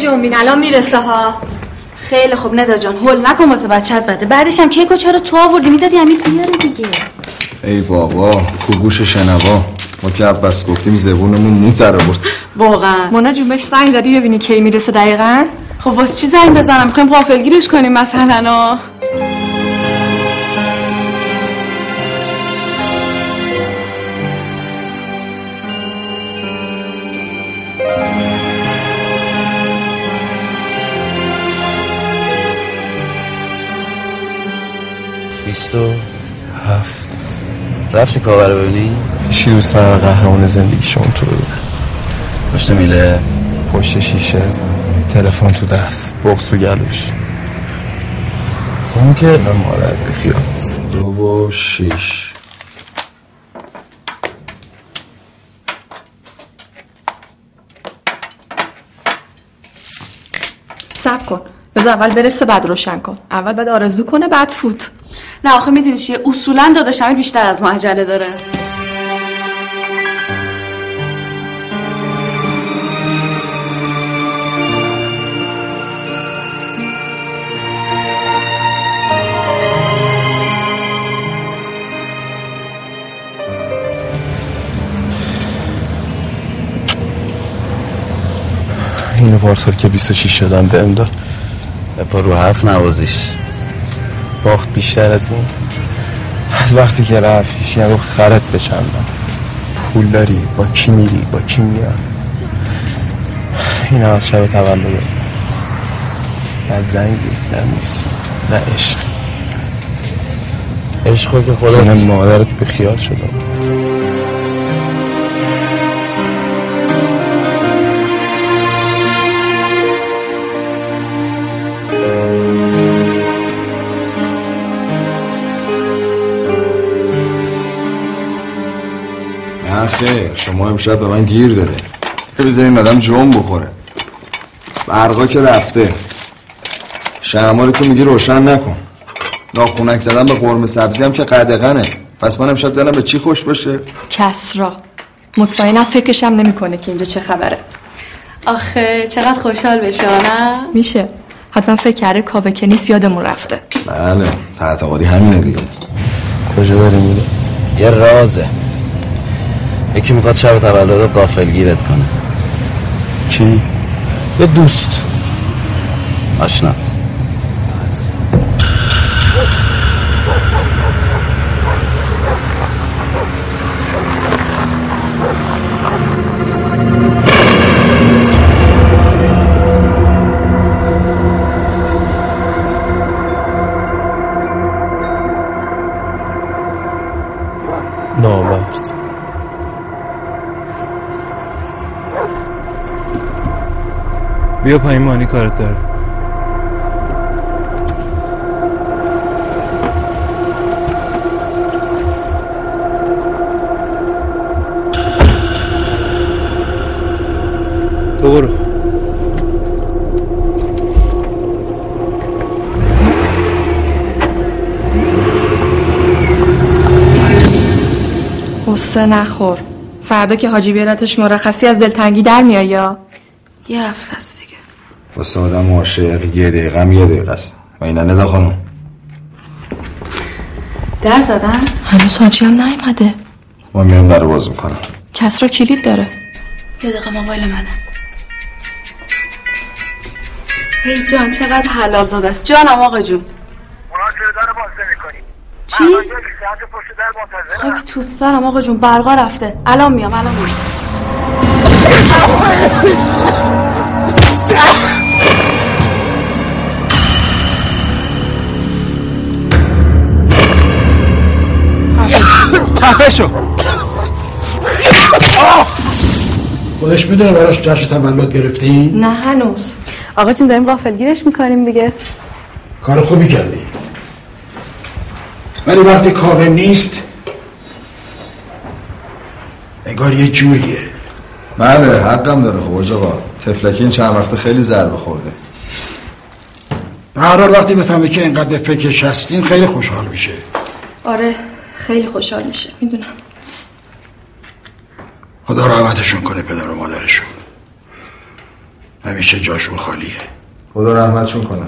جنبین الان می‌رسه ها. خیلی خوب ندا جان هول نکن واسه بچت بده. بعدش هم کیکو چرا تو آوردی؟ می‌دادی همین بیاره دیگه. ای بابا کو گوش شنوا. ما که بس گفتیم زبونمون مو در آورد. واقعا. مونا جون بهش زنگ زدی ببینی کی می‌رسه دقیقا؟ خب واسه چی زنگ بزنم؟ می‌خوایم غافلگیرش کنیم مثلا بیست و هفت. رفتی کاور ببینی؟ پیشی دوست دارم قهرمان زندگی شما تو رو پشت میله. پشت شیشه. تلفن تو دست. بغز تو گلوش. اون که مادر بخیال دو و شیش سب کن بذار اول برسه بعد روشن کن. اول بعد آرزو کنه بعد فوت. نه آخه می‌دونی چیه؟ اصولا داداش امیر بیشتر از ما عجله داره. اینو پارسال که 26 شدم به امداد پا رو هفت نوازیش. باخت بیشتر از این. از وقتی که رفت یه رو خرت بچندم پول داری با کی میری با کی میاد این از شب تولد. نه زنگی نه نیست نه عشق. عشقو که خودت مادرت به خیال شدم نه خیر شما امشب به من گیر داده. بذارین آدم جون بخوره. برقا که رفته. شما رو که میگی روشن نکن. ناخونک زدن به قرمه سبزی هم که قدغنه. پس من امشب دلم به چی خوش باشه؟ کسرا. مطمئنم فکرشم نمی‌کنه که اینجا چه خبره. آخه چقدر خوشحال بشه نه؟ میشه. حتما فکر کرده کاوه که نیست یادمون رفته. بله تحت آقادی همینه دیگه. کجا داری میره؟ یه رازه. یکی می‌خواد شب تولد قافلگیرت کنه. کی؟ یه دوست. آشناس. بیا پایین مانی کارت داره. تو برو. قصه نخور. فردا که حاجی بیارتش مرخصی از دلتنگی در میای یا؟ یه واسه آدم عاشق یه دقیقه هم یه دقیقه است. و اینا ندا خانم. در زدن؟ هنوز حاجی هم نیومده. ما میام در باز می‌کنم. کسرا کلید داره. یه دقیقه موبایل منه. هی جان چقدر حلال زاده است. جانم آقا جون. اونا چرا در باز نمی‌کنی؟ چی؟ خاک تو سرم آقا جون. برقا رفته. الان میام الان میام. خفه شو خودش می‌دونه براش جشن تولد گرفتی؟ نه هنوز. آقا جون داریم غافلگیرش می‌کنیم دیگه. کار خوبی کردی. ولی وقتی کاوه نیست انگار یه جوریه. بله حقم داره خب آقا. تفلکی این چند وقته خیلی ضربه خورده. به هر وقتی بفهمه که اینقدر به فکرش هستین خیلی خوشحال میشه. آره. خیلی خوشحال میشه. می‌دونم. خدا رحمتشون کنه پدر و مادرشون. همیشه جاشون خالیه. خدا رحمتشون کنه.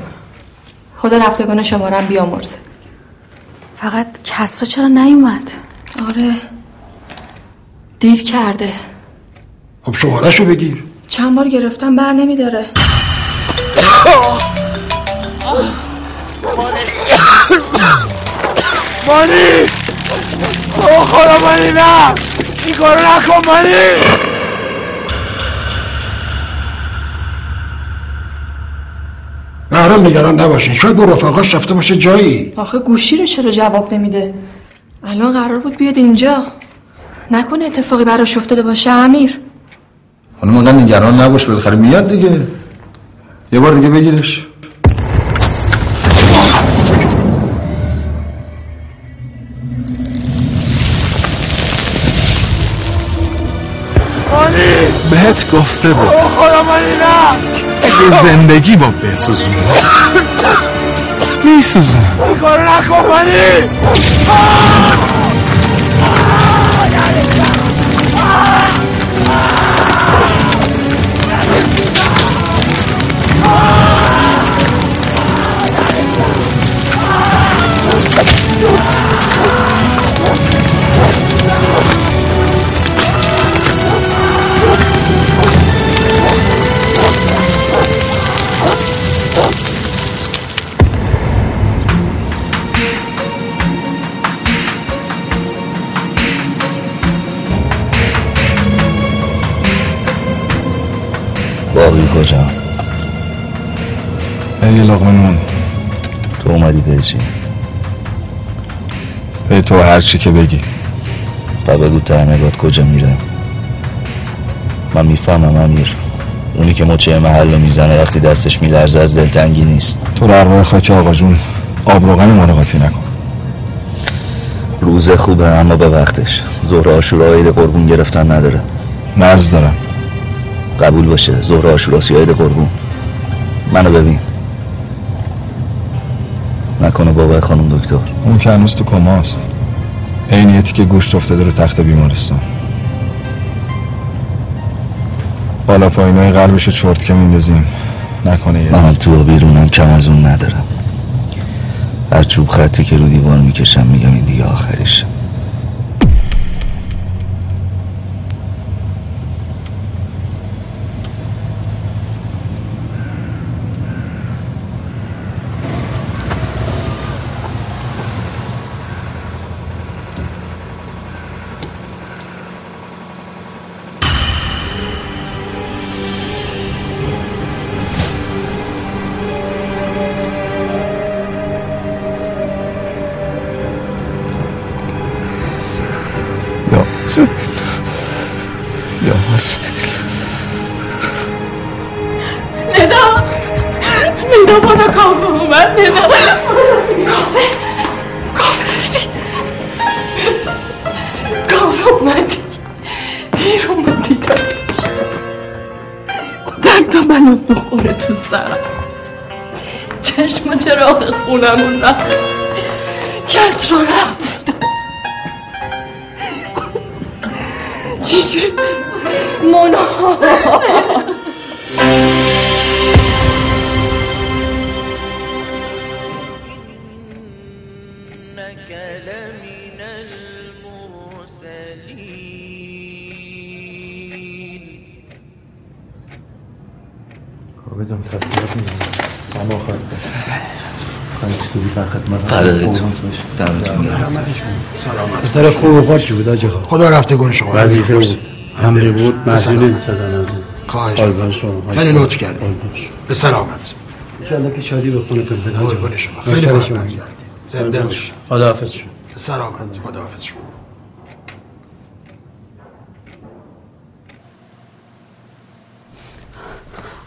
خدا رفتگان شمارم بیامرزه. فقط کسرا چرا نیومد؟ آره. دیر کرده. خب شمارهشو بگیر. چند بار گرفتم بر نمیداره. مانی! او خدا مانی نه این کارو نکن مانی بهرام نگران نباشین شاید با رفقاش رفته باشه جایی آخه گوشی رو چرا جواب نمیده؟ الان قرار بود بیاد اینجا. نکنه اتفاقی براش افتاده باشه امیر. خانم انقدر نگران نباش بالاخره میاد دیگه. یه بار دیگه بگیرش. بهت گفته بود. خدا مانی نه اگه زندگی با بسوزونه میسوزونه این کارو نکن مانی یه لقمه نون تو اومدی به چی به تو هر چی که بگی. و بگو ترنگات کجا میره من می‌فهمم امیر. اونی که مچه محل رو می‌زنه وقتی دستش میلرزه از دلتنگی نیست. تو در روی خاک آقا جون آب روغن ملاقاتی نکن. روزه خوبه اما به وقتش. ظهر آشورا عید قربون گرفتن نداره. نز دارم. قبول باشه ظهر آشورا عید قربون. منو ببین. نکنه بابای خانم دکتر. اون که هنوز تو کماست عینیتی که گوشت افتاده رو تخت بیمارستان. بالا پایینای قلبشو چرت که میندازیم. نکنه یه منم تو بیرونم کم از اون ندارم. هر چوب خطی که رو دیوار می‌کشم میگم این دیگه آخرشه خوب و پاکی بود آجی خواه خدا رفته گل شما. وظیفه بود. امری بود مسئول از این. خواهش خیلی لطف کردی. به سلامت. انشاءالله که شادی به خونتون بده حاجی قربون شما. خیلی. کردی زنده باش خداحافظ شما. به سلامت. خداحافظ شما.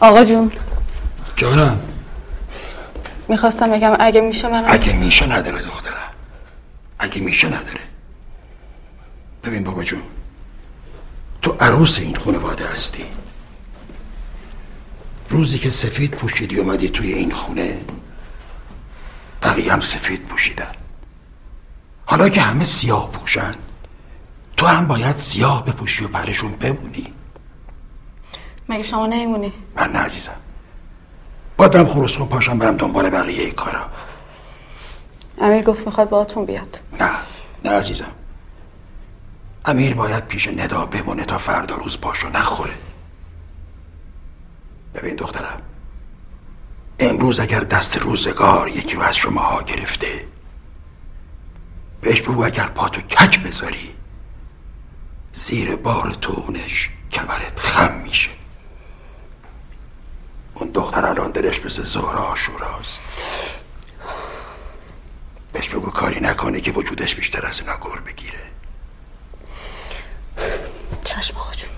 آقا جون. جانم. می‌خواستم بگم اگه میشه من اگه میشه نداره دخترم اگه میشه نداره. ببین بابا جون. تو عروس این خانواده هستی. روزی که سفید پوشیدی اومدی توی این خونه بقیه هم سفید پوشیدن. حالا که همه سیاه پوشن تو هم باید سیاه بپوشی و برشون بمونی. مگه شما نیمونی من نه عزیزم. باید برم خروس پاشم برم دنبال بقیه کارا. امیر گفت می‌خواد باهاتون بیاد. نه نه عزیزم. امیر باید پیش ندا بمونه تا فردا روز پاشو نخوره. ببین دخترم امروز اگر دست روزگار یکی رو از شماها گرفته بهش بگو اگر پاتو کج بذاری زیر بار تونش کمرت خم میشه. اون دختر الان دلش مثل زهره آشوراست بهش بگو کاری نکنه که وجودش بیشتر از اینا گر بگیره. چشم جون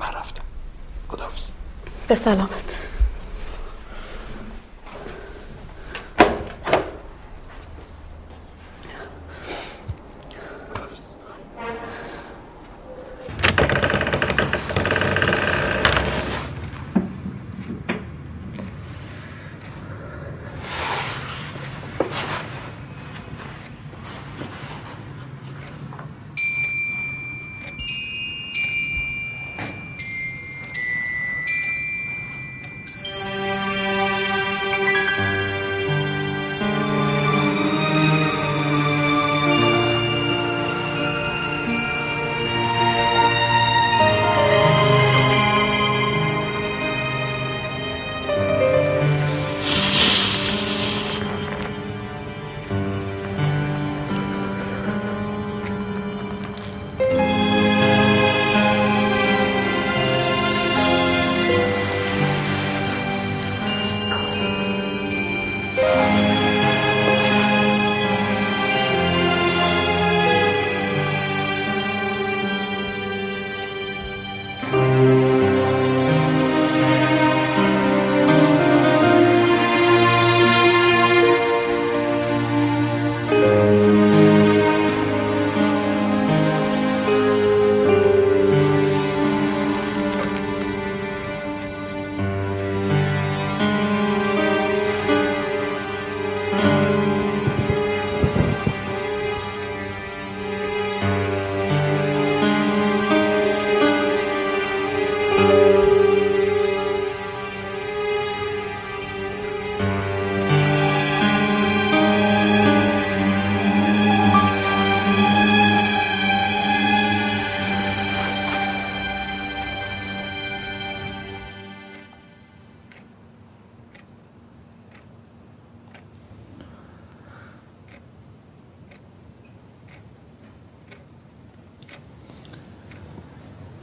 من رفتم. خداحافظ. به سلامت.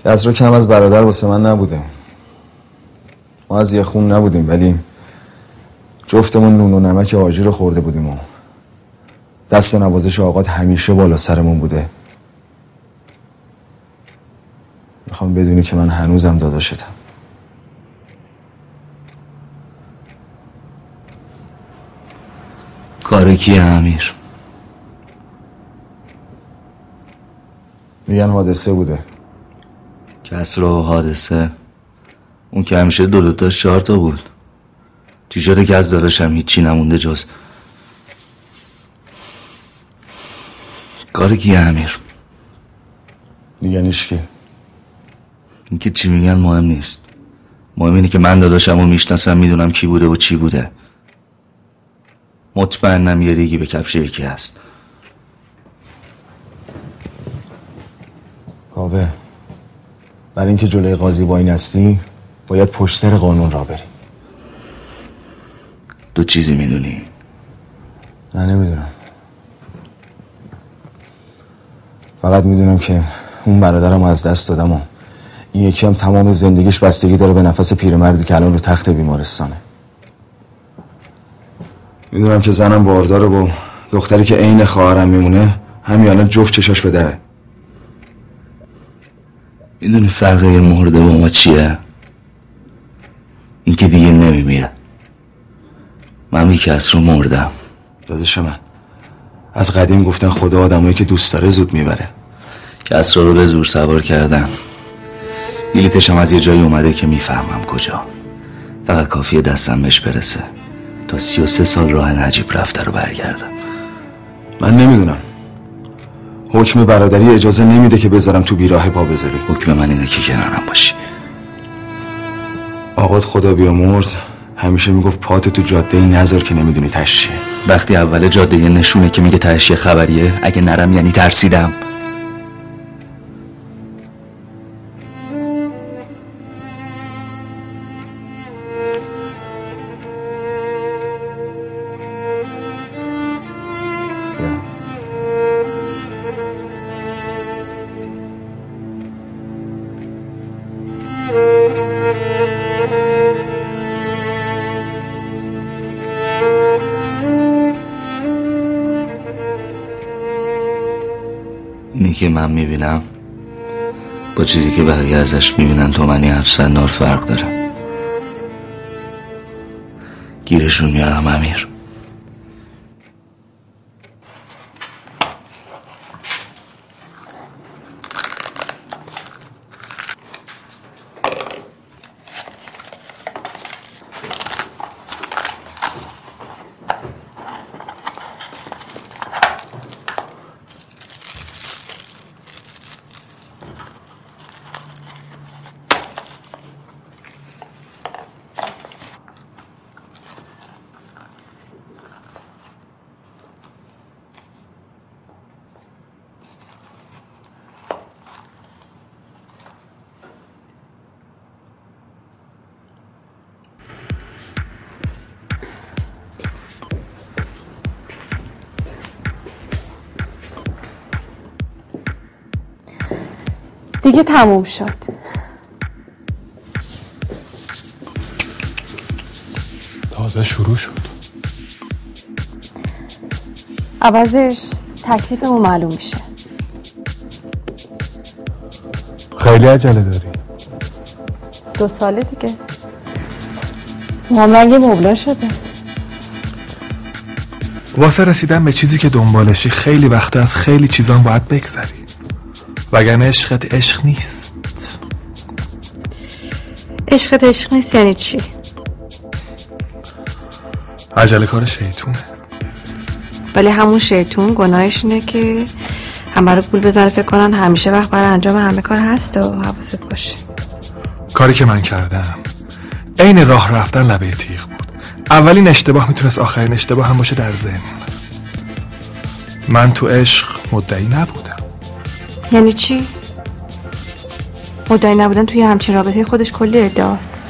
از رو کم از برادر واسه من نبوده. ما از یه خون نبودیم ولی جفتمون نون و نمک آجی رو خورده بودیم و دست نوازش آقات همیشه بالا سرمون بوده. می‌خوام بدونی که من هنوزم داداشتم. کار کیه امیر؟ میگن حادثه بوده. کسرا و حادثه اون که همیشه دو تا چهار تا بود. چی شده که از داداشم هیچی نمونده جز کار کیه امیر؟ میگن ایشکی اینکه چی میگن مهم نیست. مهم اینه که من داداشم رو می‌شناسم می‌دونم کی بوده و چی بوده. مطمئنم یه ریگی به کفش یکی هست. کاوه برای اینکه جلوی قاضی وای نستی باید پشت سر قانون را بری دو چیزی می‌دونی؟ نه نمی‌دونم. فقط می‌دونم که اون برادرم از دست دادم و این یکی هم تمام زندگیش بستگی داره به نفس پیرمردی که الان رو تخت بیمارستانه. می‌دونم که زنم بارداره و دختری که عین خواهرم میمونه همین الان جفت چشاش به دره. می‌دونی فرق یه مرده با ما چیه؟ این که دیگه نمیمیره. من که از رو مردم. دادش من از قدیم گفتن خدا آدمایی که دوست داره زود می‌بره. کسرا رو به زور سوار کردم بلیتش هم از یه جایی اومده که می‌فهمم کجا. فقط کافیه دستم بهش برسه. تا سی و سه سال راه نجیب رفته رو برگردم. من نمی‌دونم. حکم برادری اجازه نمیده که بذارم تو بیراه پا بذاری. حکم من اینه که کنارم باشی. آقات خدا بیامرز همیشه می‌گفت پات تو جاده ای نذار که نمی‌دونی تشیه. وقتی اول جاده نشونه که میگه تهش یه خبریه اگه نرم یعنی ترسیدم. که من می‌بینم با چیزی که بقیه ازش می‌بینن تو منی هفت فرق داره. گیرشون میارم امیر. تموم شد. تازه شروع شد. عوضش تکلیفمون معلوم میشه. خیلی عجله داری. دو ساله دیگه. معاملنگ مبلا شده؟ واسه رسیدن به چیزی که دنبالشی خیلی وقت از خیلی چیزان باید بگذری. وگرنه عشقت عشق نیست. عشقت عشق نیست یعنی چی؟ عجله کار شیطونه. ولی همون شیطون گناهش اینه که همه رو پول بزنه فکر کنن همیشه وقت برای انجام همه کار هست و حواست باشه. کاری که من کردم عین راه رفتن لبه تیغ بود. اولین اشتباه می‌تونست آخرین اشتباه هم باشه در ذهن من تو عشق مدعی نبودم. یعنی چی؟ مدعی نبودن توی همچین رابطه خودش کلی ادعاست.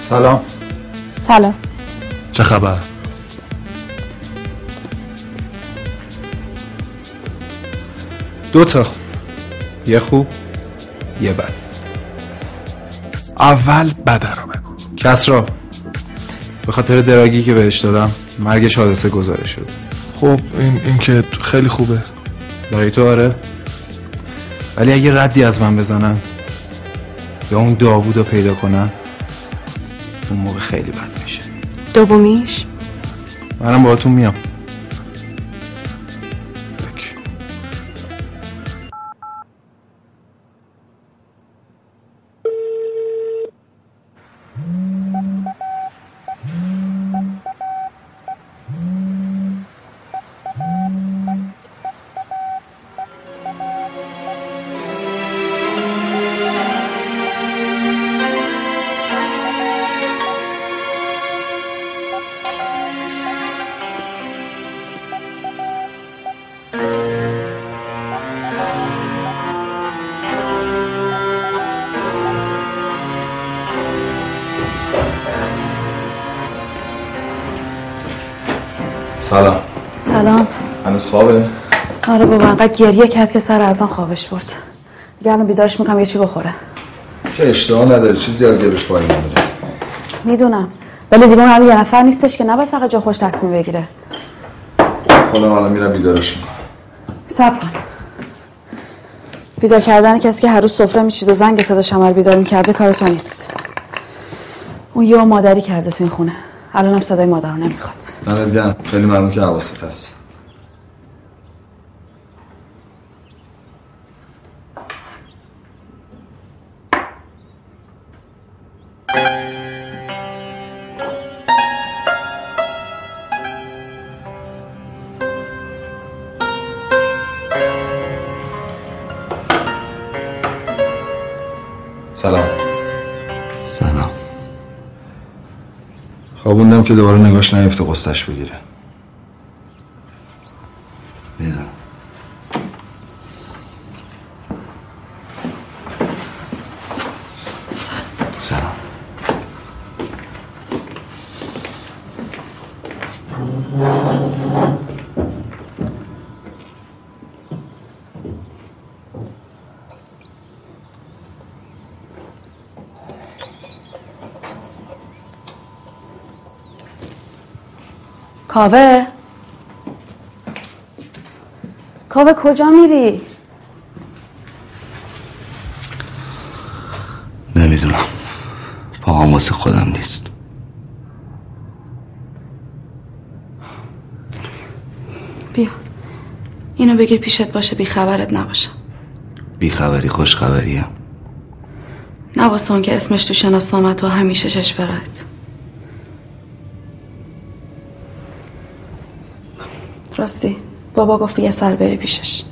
سلام. سلام. چه خبر؟ دو تا. یه خوب یه بد. اول بده رو بگو. کسرا به خاطر دراگی که بهش دادم مرگش حادثه گزارش شد. خب این, این که خیلی خوبه. برای تو آره. ولی اگه ردی از من بزنن یا اون داوود رو پیدا کنن اون موقع خیلی بد میشه. دومیش؟ منم باهاتون میام. سلام. سلام. هنوز خوابه؟ آره بابا انقدر گریه کرد که سر از آن خوابش برد. دیگه الان بیدارش می‌کنم یه چی بخوره. که اشتها نداره چیزی از گلوش پایین نمیره. می‌دونم. ولی دیگه اون الان یه نفر نیستش که نباید فقط جا خوش تصمیم بگیره. خودم الان میرم بیدارش می‌کنم. سب کن. بیدار کردن کسی که هر روز سفره میچید و زنگ صدا شمر بیدار می‌کرده کار تو نیست. اون یه مادری کرده تو این خونه. الان هم صدای مادر رو نمی‌خواد. دمت گرم خیلی ممنون که حواست هست. که دوباره نگاش نیفته قصتش بگیره. کاوه؟ کاوه کجا میری؟ نمی‌دونم. پاهم واسه خودم نیست. بیا. اینو بگیر پیشت باشه بیخبرت نباشم بیخبری خوشخبریه نه واسه اون که اسمش تو شناسنامه تو همیشه شش برایت. راستی. بابا گفت یه سر بری پیشش.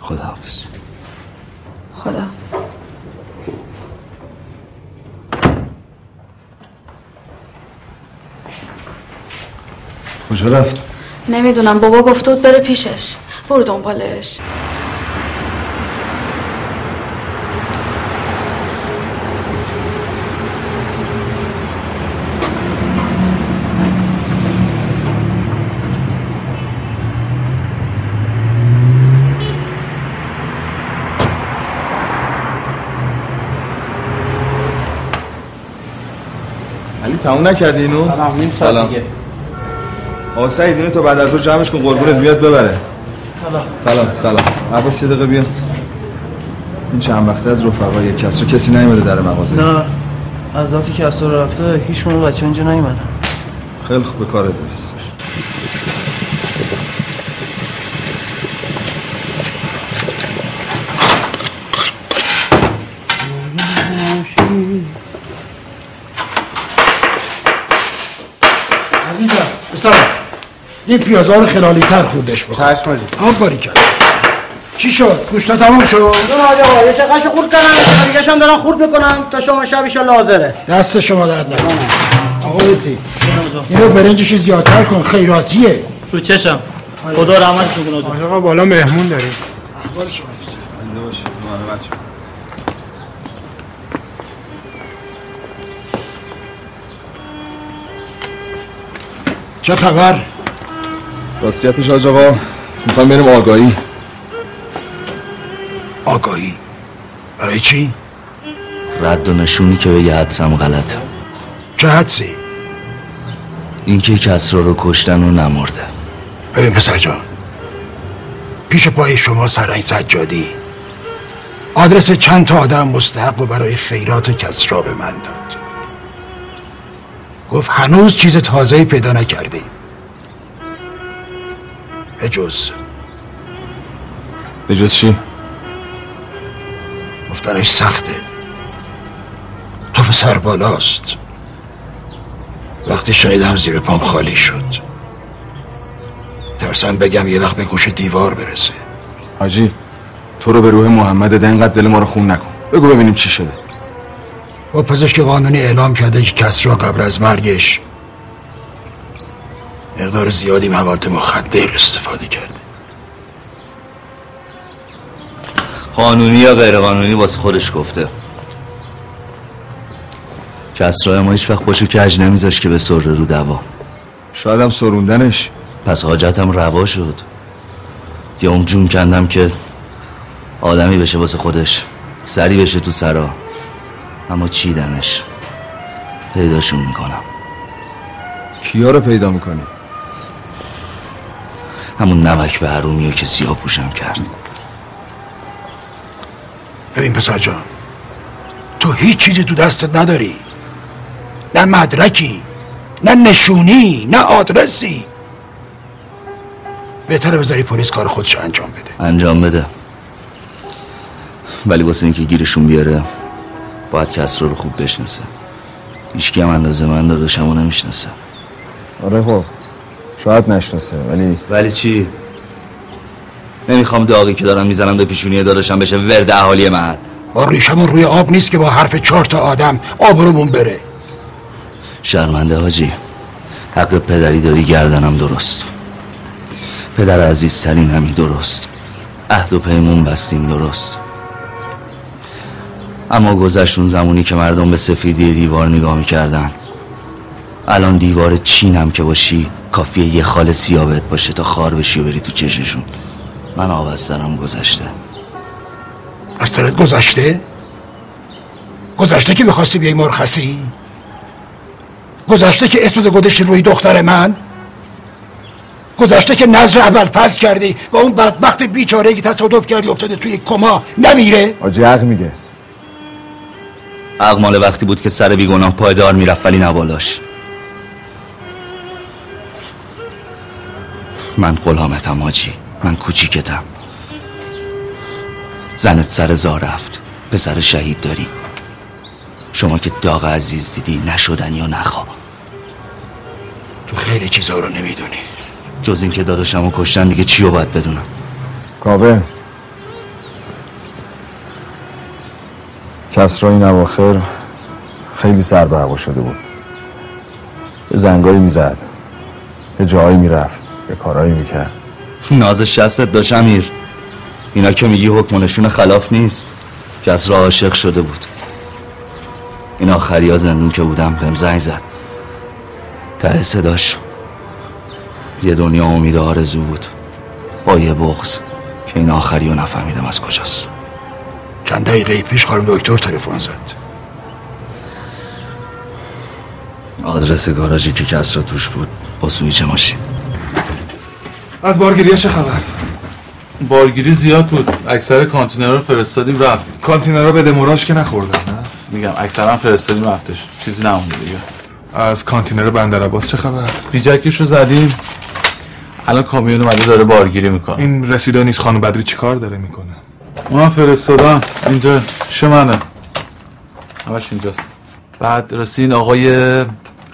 خداحافظ. خداحافظ. کجا رفت؟ نمی‌دونم. بابا گفته بود بره پیشش. برو دنبالش. تموم نکردی اینو؟ سلام نیم ساعت دیگه. آقا سعید اینو تا بعد از ظهر جمعش کن قربونت بیاد ببره. سلام. سلام سلام. عباس یه دقیقه بیا. این چند وقته از رفقای کسرا کسی نیومده در مغازه. نه از ذاتی که از رفته هیچ من بچه اینجا نیومدن. خیلی خوب به کارت برس این پیازا رو خلالی تر خوردش بکن. چشم حاجی آب باری کرد. چی شد؟ گوشتا تمام شد؟ دون حاجی آقا یه شقش خورد کردم دیگه شم دارم خورد می‌کنم تا شما شب ایشالله حاضره. دست شما درد نکنه. آقا. بیتی اینو برنجش زیادتر کن. خیراتیه. رو چشم. خدا رحمتشون کنه. آقا بالا مهمون داریم. احوال شما. چه خبر؟ راستیتش حاج آقا می‌خوایم بریم آگاهی. آگاهی؟ برای چی؟ رد و نشونی که به یه حدسم غلطه. چه حدسی؟ اینکه کسرا رو کشتن و نمرده. ببین پسر جان پیش پای شما سرنگ سجادی. آدرس چند تا آدم مستحق و برای خیرات کسرا به من داد. گفت هنوز چیز تازه‌ای پیدا نکردی به جز. به جز چی؟ گفتنش سخته. تو سر بالاست. وقتی شنیدم زیر پام خالی شد. ترسم بگم یه وقت به گوش دیوار برسه. حاجی تو رو به روح محمد ده اینقدر دل ما رو خون نکن. بگو ببینیم چی شده. و پزشک قانونی اعلام کرده که کس را قبل از مرگش مقدار زیادی مواد مخدر استفاده کرده. قانونی یا غیر قانونی واسه خودش گفته. کسرای ما هیچ وقت پاشو کج نمیذاش که به سر رو دوا. شاید هم سروندنش. پس حاجتم روا شد. یا اون جون کندم که آدمی بشه واسه خودش. سری بشه تو سرا. اما چیدنش؟ پیداشون می‌کنم. کیا رو پیدا می‌کنی؟ همون نمک به حرومیو که سیاه پوشم کرد. ببین پسر جان تو هیچ چیزی تو دستت نداری. نه مدرکی نه نشونی نه آدرسی. بهتره بذاری پلیس کار خودش انجام بده. انجام بده. ولی واسه اینکه گیرشون بیاره باید کسرا رو خوب بشناسه. هیچکی هم اندازه من داداشمو نمی‌شناسه. آره خب. شاید نشناسه ولی ولی چی؟ نمی‌خوام داغی که دارم می‌زنم به پیشونی داداشم بشه ورد اهالی محل ما ریشمون روی آب نیست که با حرف چهار تا آدم آبرومون بره. شرمنده حاجی حق پدری داری گردنم درست. پدر عزیزترین همی درست. عهد و پیمون بستیم درست. اما گذشت اون زمانی که مردم به سفیدی دیوار نگاه می‌کردن الان دیوار چینم که باشی کافیه یه خال سیابت باشه تا خار بشی و بری تو چششون من آب از سرم گذشته از سرت گذشته؟ گذشته که می‌خواستی بیای مرخصی؟ گذشته که اسمت گذاشتی روی دختر من؟ گذشته که نظر اول فض کردی و اون بدبخت بیچاره که تصادف کردی افتاده توی کما نمیره؟ آجی حق میگه حق مال وقتی بود که سر بیگناه پایدار می‌رفت ولی نبالاش من غلامتم حاجی من کوچیکتم. زنت سر زار رفت. پسر شهید داری. شما که داغ عزیز دیدی نشدنی یا نخوا تو خیلی چیزا رو نمی‌دونی. جز این که داداشمو کشتن دیگه چی رو باید بدونم؟ کاوه. کسرا این اواخر خیلی سر به هوا شده بود. یه زنگایی می‌زد. یه جایی می‌رفت. یه کارایی می‌کرد. ناز شستت داشت امیر. اینا که میگی حکمونشون خلاف نیست. کسرا عاشق شده بود. این آخری ها زندون که بودم بهم زنگ زد. ته صداش. یه دنیا امید آرزو بود. با یه بغز که این آخری رو نفهمیدم از کجاست. چند دقیقه پیش خانم دکتر تلفن زد. آدرس گاراژی که کسرا توش بود با سویچ ماشین؟ از بارگیری چه خبر؟ بارگیری زیاد بود. اکثر کانتینرها رو فرستادیم رفت. کانتینرها به دموراژ که نخوردن نه؟ میگم اکثرا فرستادیم رفتش. چیزی نمونده دیگه. از کانتینر بندر عباس چه خبر؟ بیجکش رو زدیم. الان کامیون اومده داره بارگیری می‌کنه. این رسیدا نیست خانم بدری چیکار داره می‌کنه؟ اونا فرستادن. اینجا شمنه همش اینجاست. بعد رسین آقای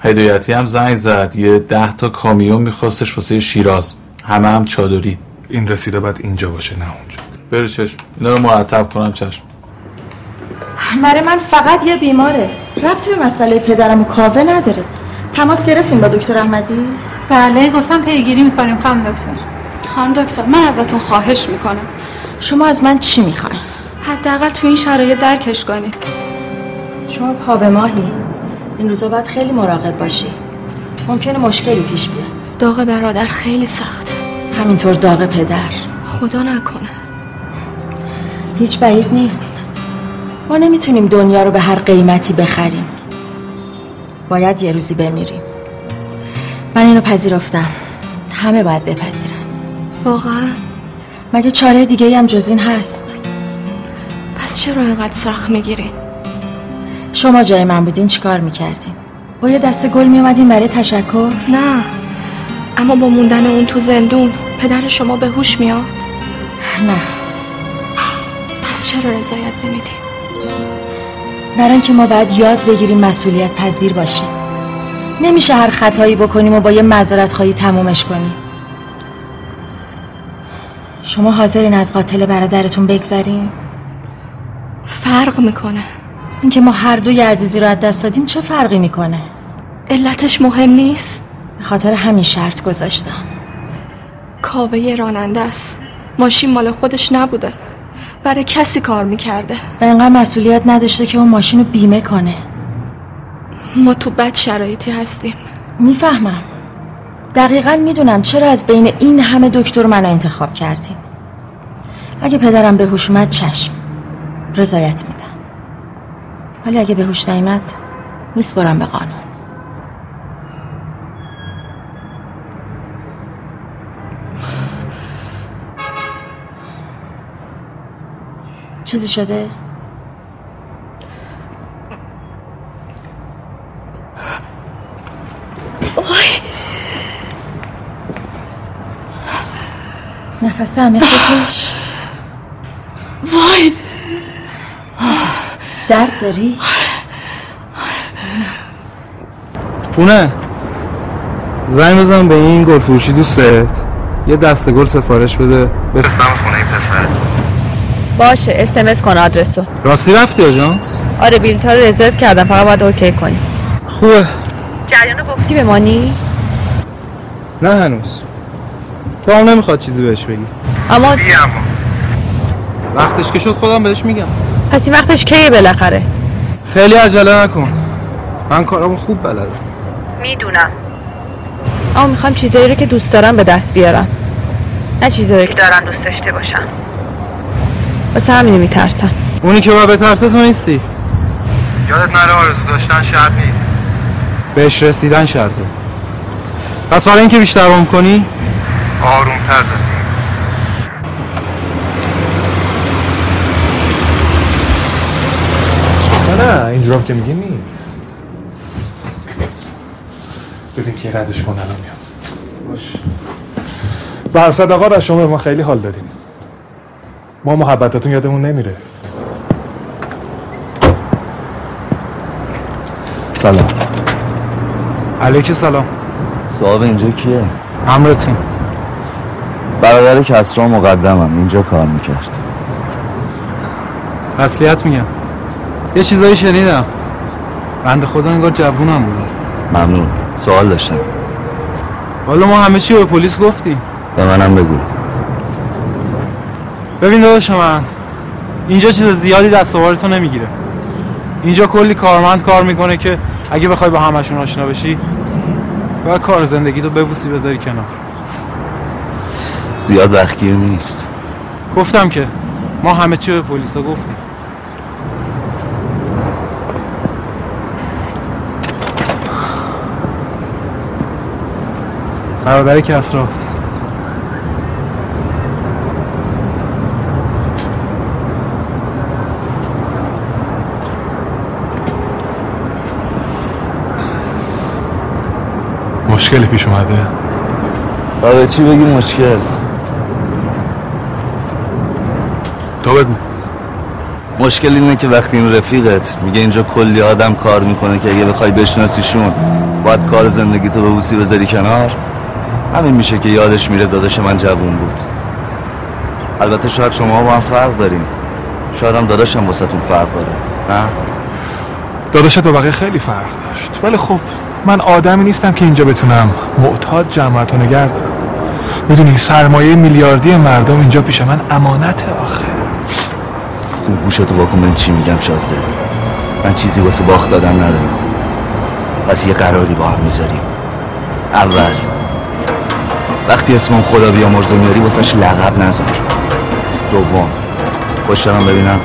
هدایتی هم زنگ زد. یه ده تا کامیون میخواستش واسه شیراز. همه هم چادری. این رسیده بعد اینجا باشه نه اونجا. بره چشم. اینا رو مرتب کنم چشم. برای من فقط یه بیماره. ربطی به مسئله پدرم و کاوه نداره. تماس گرفتین با دکتر احمدی؟ بله گفتم پیگیری می‌کنیم خانم دکتر. خانم دکتر من ازتون خواهش می‌کنم. شما از من چی می‌خواین؟ حداقل تو این شرایط درکش کنید شما پا به ماهی. این روزا باید خیلی مراقب باشی. ممکنه مشکلی پیش بیاد. داغ برادر خیلی سخته. همینطور داغ پدر. خدا نکنه. هیچ بعید نیست. ما نمی‌تونیم دنیا رو به هر قیمتی بخریم. باید یه روزی بمیریم. من اینو پذیرفتم. همه باید بپذیرن. واقعا؟ مگه چاره دیگه هم جز این هست؟ پس چرا اینقدر سخت می‌گیرین شما جای من بودین چیکار می‌کردین؟ با یه دست گل میومدین برای تشکر؟ نه. اما با موندن اون تو زندون. پدر شما به هوش میاد؟ نه. پس چرا رضایت نمیدین برای اینکه ما باید یاد بگیریم مسئولیت پذیر باشیم. نمیشه هر خطایی بکنیم و با یه مذارت خواهی تمومش کنیم. شما حاضرین از قاتل برادرتون بگذریم؟ فرق می‌کنه. اینکه ما هر دوی عزیزی رو از دست دادیم چه فرقی می‌کنه؟ علتش مهم نیست. به خاطر همین شرط گذاشتم. کاوه راننده است. ماشین مال خودش نبوده. برای کسی کار می‌کرده. و اینقدر مسئولیت نداشته که اون ماشین رو بیمه کنه. ما تو بد شرایطی هستیم. می‌فهمم. دقیقا می‌دونم چرا از بین این همه دکتر منو انتخاب کردیم اگه پدرم به هوش اومد چشم. رضایت میدم. ولی اگه به هوش نیامد میسپرم به قانون. چیزی شده؟ نفس عمیق بکش وای. درد داری؟ پونه زنگ بزن به این گل فروشی دوستت. یه دسته گل سفارش بده. بفرستم باشه اسمس کن آدرسو. راستی رفتی آژانس آره بیلتا رو رزرو کردم فقط باید اوکی کنی. خوبه. جریانو گفتی. بمانی؟ نه هنوز. تو هم نمی‌خواد چیزی بهش بگی. اما وقتش که شد خودم بهش میگم. پس این وقتش کیه بالاخره؟ خیلی عجله نکن. من کارامو خوب بلدم. می‌دونم. اما می‌خوام چیزایی رو که دوست دارم به دست بیارم. نه چیزایی که دارم دوست داشته باشم واسه همینی میترسم. اونی که باید بترسه تو نیستی. یادت نره آرزو داشتن شرط نیست. بهش رسیدن شرطه. پس برای اینکه بیشتر عمر کنی؟ آروم تر نه اینجورم که میگی نیست. ببین که ردش کن الان میام. باش. برصد آقا از شما به ما خیلی حال دادین. ما محبتتون یادمون نمیره. سلام. علیک سلام. صاحب اینجا کیه؟ امرتون. برادر کسرا مقدمم اینجا کار می‌کرد. تسلیت میگم. یه چیزایی شنیدم. بند خدا انگار جوونم بوده ممنون. سوال داشتم. حالا ما همه چی رو به پلیس گفتی به منم بگو. ببین داداش من اینجا چیز زیادی دست تو نمی‌گیره. اینجا کلی کارمند کار می‌کنه که اگه بخوای با همشون آشنا بشی باید کار زندگی تو ببوسی بذاری کنار. زیاد وقتگیر نیست. گفتم که ما همه چی به پلیسا گفتیم. برادر کسراست. مشکلی پیش اومده؟ به چی بگی مشکل؟ تو بگو. مشکل اینه که وقتی این رفیقت میگه اینجا کلی آدم کار می‌کنه که اگه بخوای بشناسیشون باید کار زندگی تو به بوسی بذاری کنار. همین میشه که یادش میره داداش من جوون بود. البته شاید شما با هم فرق داریم شاید هم داداشم واسهتون فرق داره. نه؟ داداشت با بقیه خیلی فرق داشت. ولی خب من آدمی نیستم که اینجا بتونم معتاد جمعت رو دارم. می‌دونی سرمایه میلیاردی مردم اینجا پیش من امانت آخه. خوب گوشتو واکن ببین چی میگم شازده من چیزی واسه باخت دادن ندارم. پس یه قراری با هم می‌ذاریم. اول وقتی اسمم خدا بیا مرزو میاری واسهش لقب نذار. دوم خوشحالم ببینم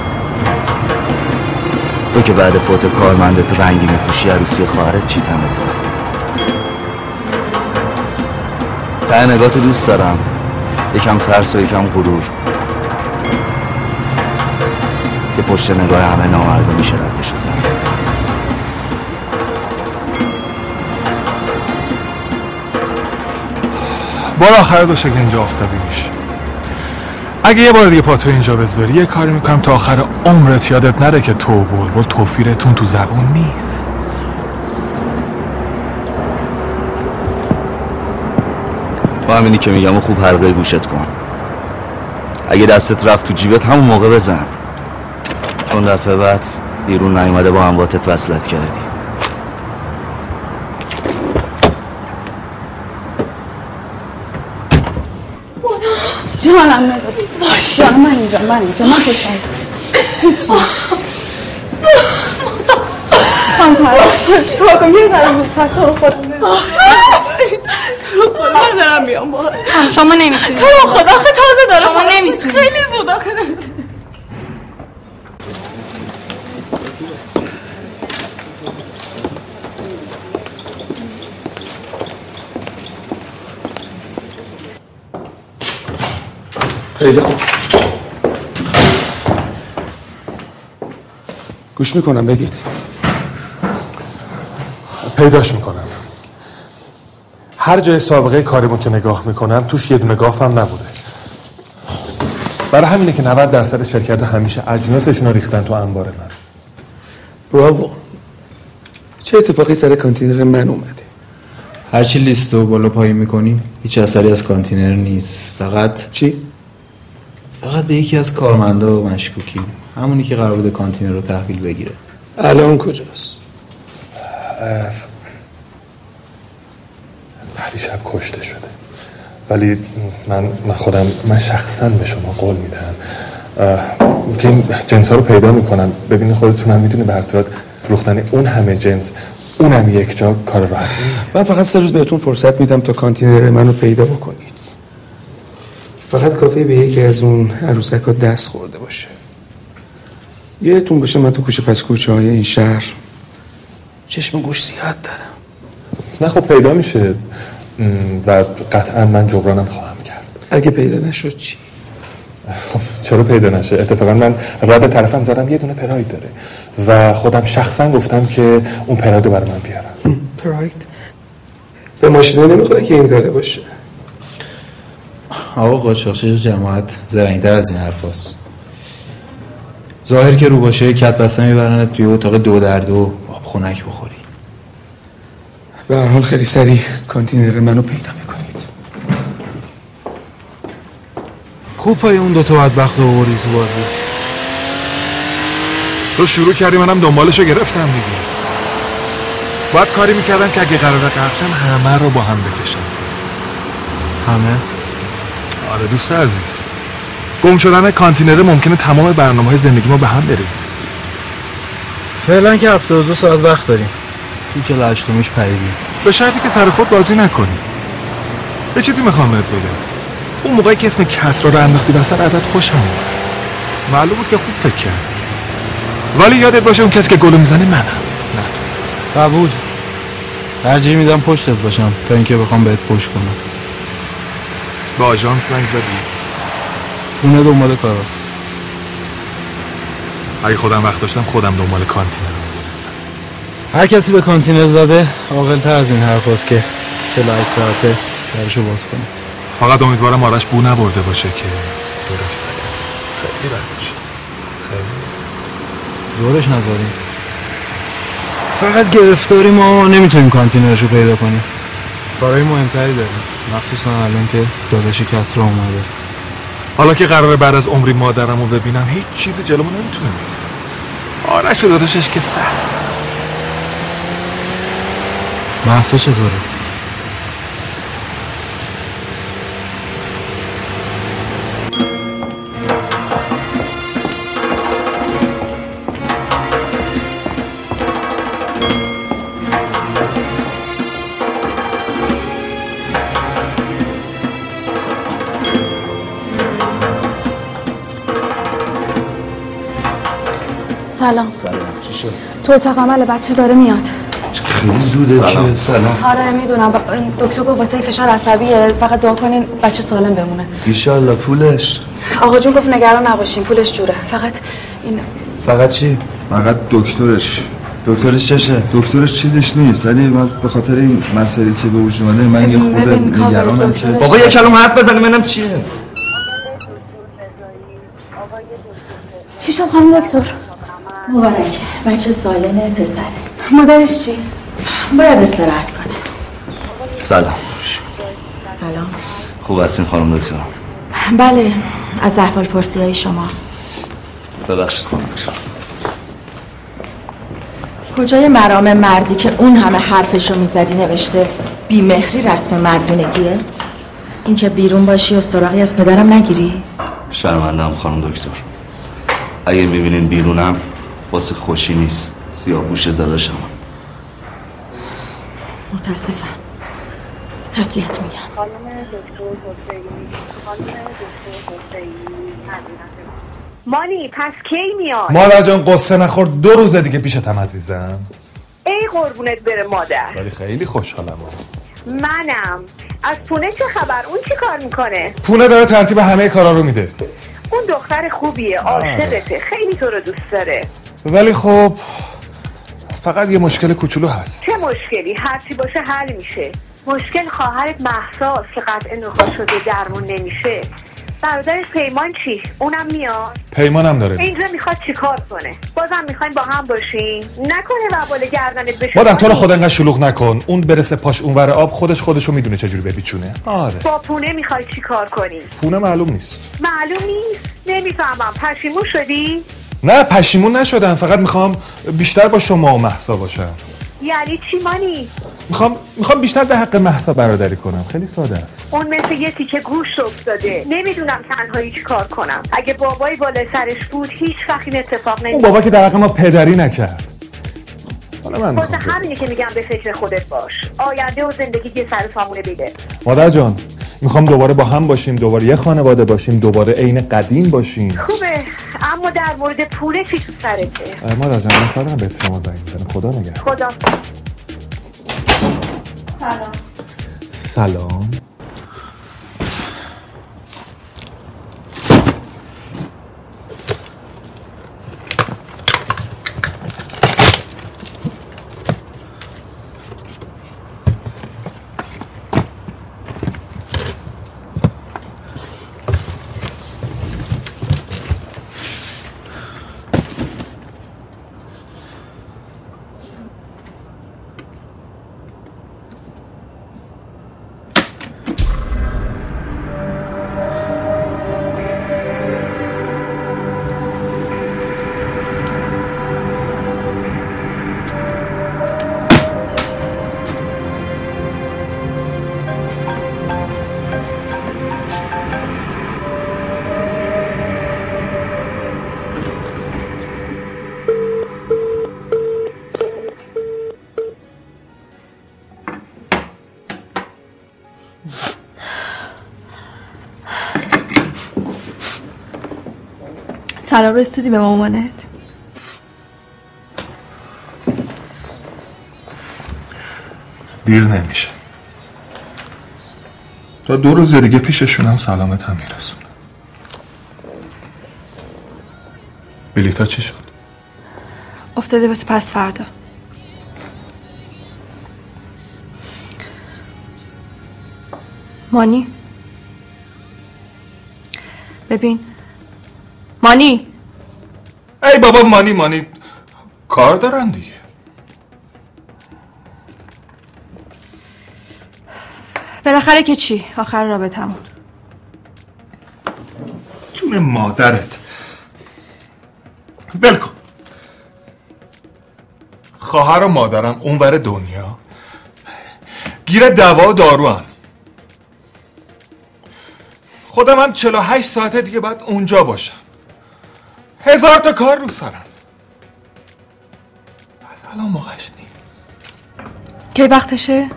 تو که بعد فوت کارمندت رنگی میپوشی عروسی خواهرت چی تنته ته نگاه دوست دارم. یکم ترس و یکم غرور. که پشت نگاه همه نامرده میشه ردشو زد. بار آخر که اینجا آفتابی میشه. اگه یه بار دیگه پاتو اینجا بذاری یه کاری می‌کنم تا آخر عمرت یادت نره که تو بلبل توفیرتون تو زبون نیست. تو همینی که میگم و خوب حلقه گوشت کن. اگه دستت رفت تو جیبت همون موقع بزن. چون دفعه بعد بیرون نیومده با همواتت وصلت کردی. جانم نداری جانم من اینجا من اینجا من پشت هیچی من پرستار چی کار کنم یه ذره زودتر تو رو خودم من دارم میام با شما نمی‌تونید تو رو خدا آخه تازه دارم شما نمی‌تونید خیلی زود آخه خیلی خوب. گوش می‌کنم بگید. پیداش می‌کنم. هر جای سابقه کاریمون که نگاه می‌کنم توش یه دونه گافم نبوده. برای همینه که 90 درصد شرکت همیشه اجناسشون رو ریختن تو انبار من. براوو چه اتفاقی سر کانتینر من اومده؟ هرچی لیست رو بالا پایین می‌کنی هیچ اثری از کانتینر نیست. فقط چی؟ فقط به یکی از کارمندا مشکوکی. همونی که قرار بوده کانتینر رو تحویل بگیره. الان کجاست؟ پریشب کشته شده. ولی من من خودم من شخصا به شما قول میدم. اه، که این جنس ها رو پیدا می‌کنم ببینید خودتون هم می‌دونی به صورت فروختن اون همه جنس اونم یک جا کار نیست. من فقط سه روز بهتون فرصت میدم تا کانتینر منو پیدا بکنید فقط کافی به یکی از اون عروسک ها دست خورده باشه. یادتون باشه من تو کوچه پس کوچه های این شهر چشم گوش زیاد دارم. نه خب پیدا میشه. و قطعا من جبرانم خواهم کرد. اگه پیدا نشد چی؟ خب چرا پیدا نشه؟ اتفاقا من رد طرفم زدم یه دونه پراید داره. و خودم شخصا گفتم که اون پراید رو برای من بیارم. پراید؟ به ماشینه نمی‌خوره که این کاره باشه. آقا قاچاقچی جماعت زرنگتر از این حرف هست. ظاهر که رو باشه کت بسته میبرنت توی اتاق دو در دو آب خونک بخوری. به هر حال خیلی سریع کانتینر منو پیدا می‌کنید. خوب پای اون دوتا بدبخت رو آوردی تو بازی. تو شروع کردی منم دنبالشو گرفتم دیگه. باید کاری می‌کردم که اگه قرار قرشم همه رو با هم بکشم همه؟ آره دوست عزیز. گم شدن کانتینر ممکنه تمام برنامه های زندگی ما به هم بریزه فعلا که 72 ساعت وقت داریم. تو 48 میش پریدیم. به شرطی که سر خود بازی نکنی یه چیزی می‌خوام بهت بگم. اون موقعی که اسم کسرا رو انداختی وسط ازت خوشم اومد. معلوم بود که خوب فکر کرد. ولی یادت باشه اون کسی که گلو می‌زنه منم. قبول. ترجیح میدم پشتت باشم تا اینکه بخوام بهت پشت کنم. به آژانس زنگ زدی؟ خونه دنبال کاراست اگه خودم وقت داشتم خودم دنبال کانتینر هر کسی به کانتینر زده عاقل تر از این حرف هست که 48 ساعته درشو باز کنه. فقط امیدوارم آرش بو نبرده باشه که دورش زده. خیلی بد میشه. دورش نزدیم فقط گرفتاری ما نمی‌تونیم کانتینرش رو پیدا کنیم. کارهای مهمتری داریم. مخصوصا الان که داداش کس را اومده. حالا که قراره بعد از عمری مادرم رو ببینم هیچ چیزی جلومو نمی‌تونه بگیره آرش و داداشش که سر محسا چطوره؟ سلام. سلام. چی شد؟ تو اتاق عمل بچه داره میاد. خیلی زوده که سلام. آره می‌دونم. ب- دکتر گفت واسه فشار عصبیه. فقط دعا کنین بچه سالم بمونه. ایشالله پولش. آقا جون گفت نگران نباشین. پولش جوره. فقط این فقط چی؟ فقط دکترش. دکترش چشه؟ دکترش چیزش نیست. ولی من به خاطر این مسائلی که به وجود اومده من یه خود نگرانم که بابا یه کلمه حرف بزنه. منم چیه؟ چی شد خانم دکتر؟ مبارک. بچه سالمه پسره مادرش چی؟ باید استراحت کنه. سلام. سلام. خوب هستین خانم دکتر؟ بله از احوال پرسی های شما. ببخشید خانم دکتر. کجای مرام مردی که اون همه حرفشو می‌زدی نوشته بیمهری رسم مردونگیه؟ این که بیرون باشی و سراغی از پدرم نگیری؟ شرمندم خانم دکتر. اگه می‌بینین بیرونم واسه خوشی نیست. سیاه‌پوش داداشم متاسفم. تسلیت میگم. مانی پس کی میاد؟ مادر جان قصه نخور. دو روزه دیگه پیشتم عزیزم. ای قربونت بره مادر. ولی خیلی خوشحالم. منم. از پونه چه خبر؟ اون چی کار می‌کنه؟ پونه داره ترتیب همه کارا رو میده. اون دختر خوبیه عاشقته. خیلی تو رو دوست داره. ولی خب فقط یه مشکل کوچولو هست. چه مشکلی؟ هرچی باشه حل میشه. مشکل خواهرت محساس که قطع نخواست شده درمون نمیشه. برادرش پیمان چی؟ اونم میاد؟ پیمانم داره. اینجا می‌خواد چیکار کنه؟ بازم می‌خواین با هم باشین نکنه وبال گردنت بشه. مادر تو رو خدا انقدر شلوغ نکن. اون برسه پاش اونور آب خودش خودشو می‌دونه چجوری بپیچونه. آره. با پونه می‌خوای چیکار کنی؟ پونه معلوم نیست. معلوم نیست. نمی‌فهمم. پشیمون شدی؟ نه پشیمون نشدم. فقط می‌خوام بیشتر با شما و محسا باشم. یعنی چی مانی؟ می‌خوام می‌خوام بیشتر به حق محسا برادری کنم. خیلی ساده است. اون مثل یه تیکه گوش افتاده. نمی‌دونم تنهایی چی کار کنم. اگه بابای بالای سرش بود هیچ وقت این اتفاق اون نمیفته بابا که در حق ما پدری نکرد. حالا من واسه می‌خوام همینه که میگم به فکر خودت باش. آینده و زندگی یه سر سامونه بده مادر جان می‌خوام دوباره با هم باشیم دوباره یه خانواده باشیم دوباره عین قدیم باشیم. خوبه. اما در مورد پوله چی تو سرته؟ مادر جان من کارم به شما زنگ خدا نگه خدا. سلام. سلام. رسیدی به مامانت. دیر نمیشه. تا دو روز دیگه پیششونم سلامت هم میرسون. بلیتا چی شد؟ افتاده واسه پس فردا. مانی؟ ببین مانی. ای بابا مانی مانی کار دارن دیگه. بالاخره که چی؟ آخر رابطمون جون مادرت. ول کن. خواهر و مادرم اونور دنیا. گیر دوا و دارو هم. خودم هم 48 ساعته دیگه باید اونجا باشم. هزار تا کار رو سرم از الان موقعش نیست کی وقتشه؟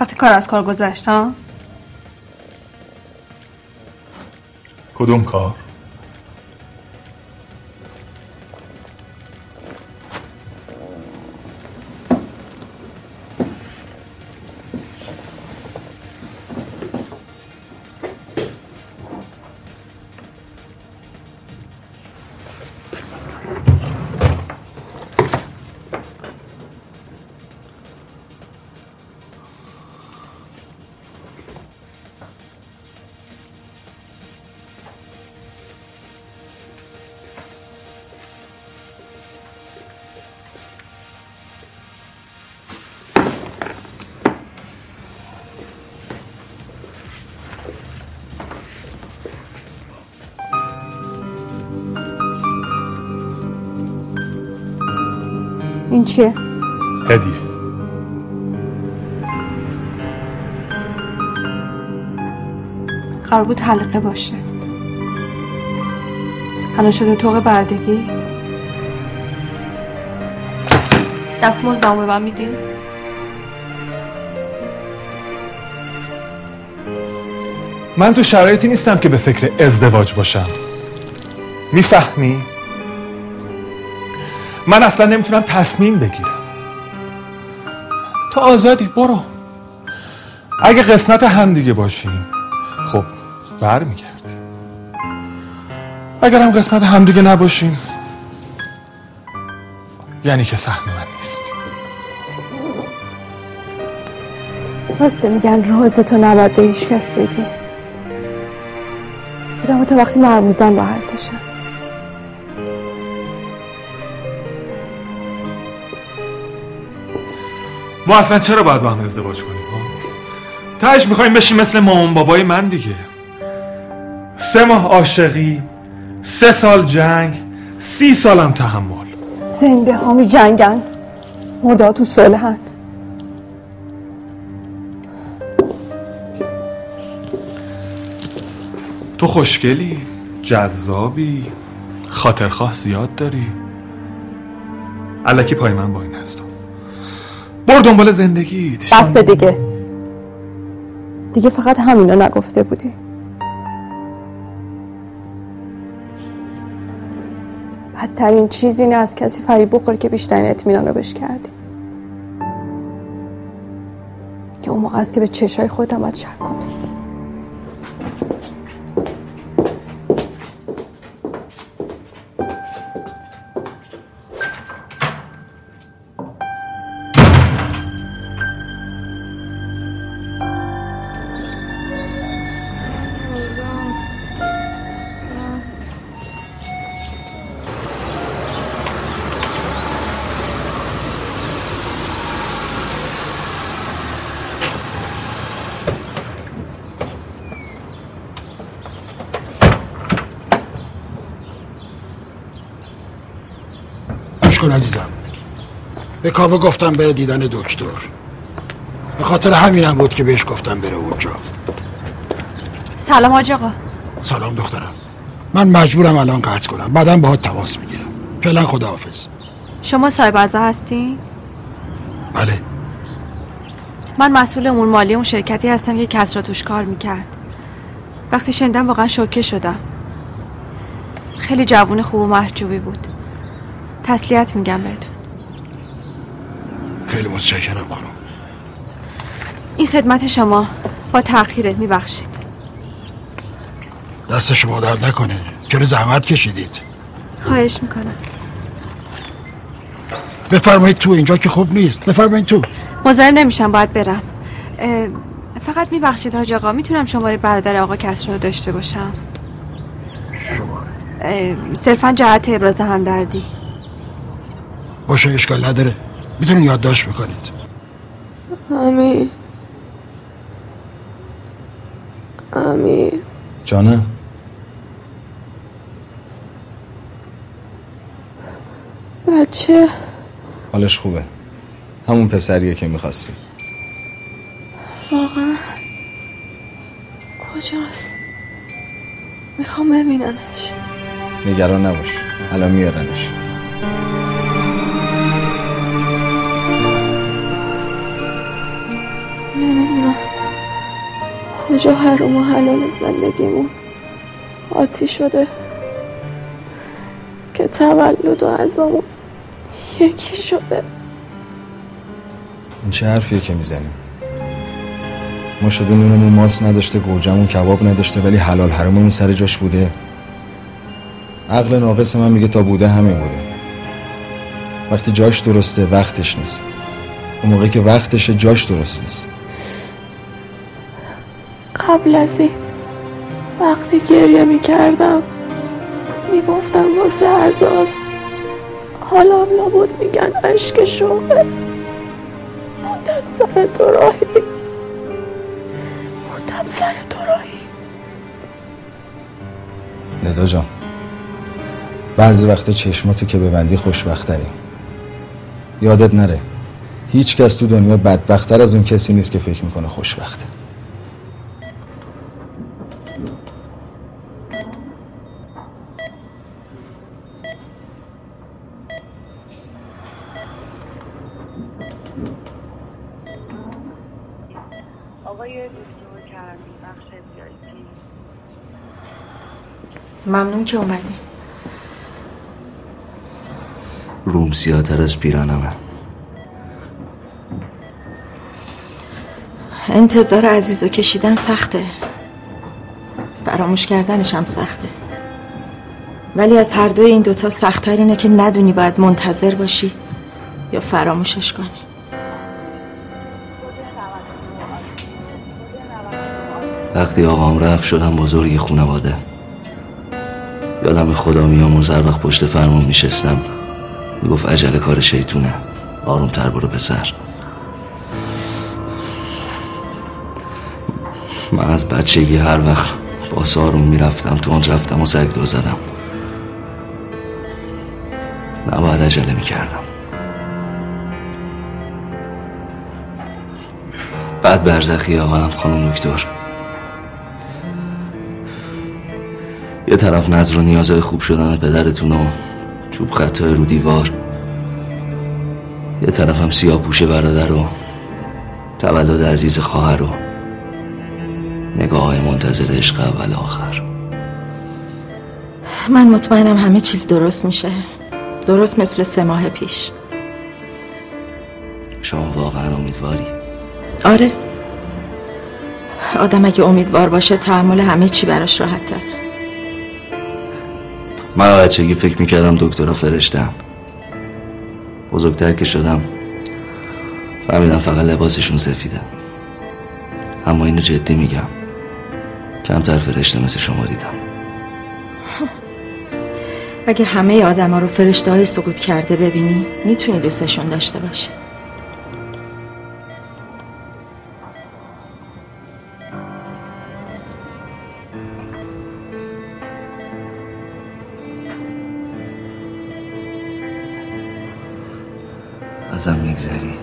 وقتی کار از کار گذشت ها؟ کدوم کار؟ چیه؟ هدیه قرار بود حلقه باشه الان شده توق بردگی دست مزدمو به من میدی؟ من تو شرایطی نیستم که به فکر ازدواج باشم می‌فهمی؟ من اصلا نمی‌تونم تصمیم بگیرم. تو آزادی برو. اگه قسمت هم دیگه باشیم خب برمیگردی. اگر هم قسمت هم دیگه نباشیم یعنی که سهم من نیست. راسته میگن رازتو نباید به هیچ کس بگی. آدم تا وقتی مرموزن با ارزشن ما اصلا چرا باید با هم ازدواج کنیم؟ ها؟ تهش می‌خوایم بشیم مثل مامان بابای من دیگه. سه ماه عاشقی سه سال جنگ سی سالم تحمل. زنده ها می جنگن. مرده ها تو صلحن. تو خوشگلی جذابی خاطرخواه زیاد داری. علکی پای من با این هستم. برو دنبال زندگیت بسته دیگه. دیگه فقط همینا نگفته بودی. بدترین چیز اینه از کسی فریب بخوری که بیشترین اطمینان رو بهش کردی. که اون موقع است که به چشای خودت هم باید شک کنی. عزیزم. به کاوه گفتم بره دیدن دکتر. به خاطر همینم بود که بهش گفتم بره اونجا. سلام آج آقا سلام دخترم. من مجبورم الان قطع کنم. بعدا باهات تماس می‌گیرم. فعلا خداحافظ. شما صاحب عزا هستین؟ بله. من مسئول امور مالی اون شرکتی هستم که کسرا توش کار می‌کرد. وقتی شنیدم واقعا شوکه شدم. خیلی جوون خوب و محجوبی بود. تسلیت میگم بهتون خیلی متشکرم خانم. این خدمت شما با تأخیره میبخشید. دست شما درد نکنه. چرا زحمت کشیدید؟ خواهش می‌کنم. بفرمایید تو اینجا که خوب نیست. بفرمایید تو. مزاحم نمیشم باید برم. فقط میبخشید حاج آقا. می‌تونم شماره برادر آقا کسرا رو داشته باشم. اه، صرفا جهت ابراز همدردی. باشه اشکال نداره. می‌تونید یادداشت می‌کنید. امیر. امیر. جانم بچه. حالش خوبه. همون پسریه که می‌خواستی. واقعا. کجاست؟ می‌خوام ببینمش. نگران نباش. الان میارنش. نمی‌دونم. کجا حروم و حلال زندگیمون آتی شده که تولد و عزامون یکی شده. این چه حرفیه که می‌زنیم؟ ما شده نونمون ماس نداشته گوجمون کباب نداشته ولی حلال حراممون سر جاش بوده. عقل ناقص من میگه تا بوده همین بوده. وقتی جاش درسته وقتش نیست. اون موقع که وقتشه جاش درست نیست. قبل از وقتی گریه می‌کردم می‌گفتم واسه عزاز حالا لابد میگن عشق شوقه. موندم سر تو راهی. موندم سر تو راهی. ندا جان بعضی وقتا چشماتو که ببندی خوشبختری یادت نره هیچ کس تو دنیا بدبختتر از اون کسی نیست که فکر می‌کنه خوشبخته آقای دکتر کرمی بخش ویایپی ممنون که اومدی. روم سیاتر از پیرانمه. انتظار عزیزو کشیدن سخته. فراموش کردنش هم سخته. ولی از هر دوی این دوتا سختتر اینه که ندونی باید منتظر باشی یا فراموشش کنی. وقتی آقام رفت شدم بزرگ خانواده یادم خدا میامرز هر وقت پشت فرمون میشستم. می‌گفت عجله کار شیطونه. آروم تر برو پسر. من از بچگی هر وقت با سارون می‌رفتم تو اون رفتم و سگ دو زدم. نباید عجله می‌کردم. بعد برزخی آقام خانم دکتر. یه طرف نظر و نیازهای خوب شدن پدرتون و چوب خطای رو دیوار. یه طرف هم سیاه پوش برادر و تولد عزیز خواهر و نگاه های منتظر عشق اول آخر. من مطمئنم همه چیز درست میشه. درست مثل سه ماه پیش. شما واقعا امیدواری؟ آره. آدم اگه امیدوار باشه تحمل همه چی براش راحت تر من بچگی فکر می‌کردم دکترا فرشتم. بزرگتر که شدم فهمیدم فقط لباسشون سفیده. اما اینو جدی میگم کمتر فرشته مثل شما دیدم. اگه همه آدم ها رو فرشته های سقوط کرده ببینی می‌تونی دوستشون داشته باشی. میگذری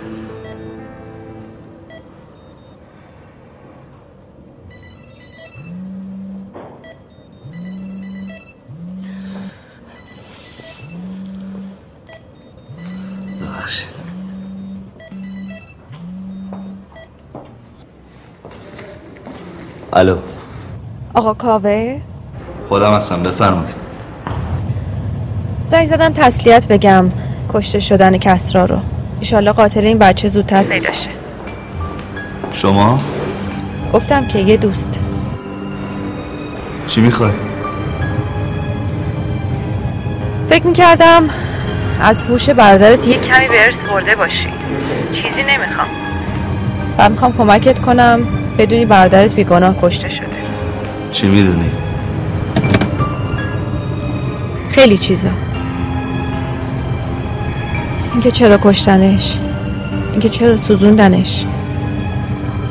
الو. آقا کاوه؟ خودم هستم بفرمایید. زنگ زدم تسلیت بگم کشته شدن کسرا رو. ایشالله قاتل این بچه زودتر پیدا شه. شما؟ گفتم که یه دوست. چی می‌خوای؟ فکر می‌کردم از فوش برادرت یه کمی به ارث برده باشی. چیزی نمی‌خوام. و می‌خوام کمکت کنم بدونی برادرت بیگناه کشته شده. چی می‌دونی؟ خیلی چیزا. اینکه چرا کشتنش اینکه چرا سوزوندنش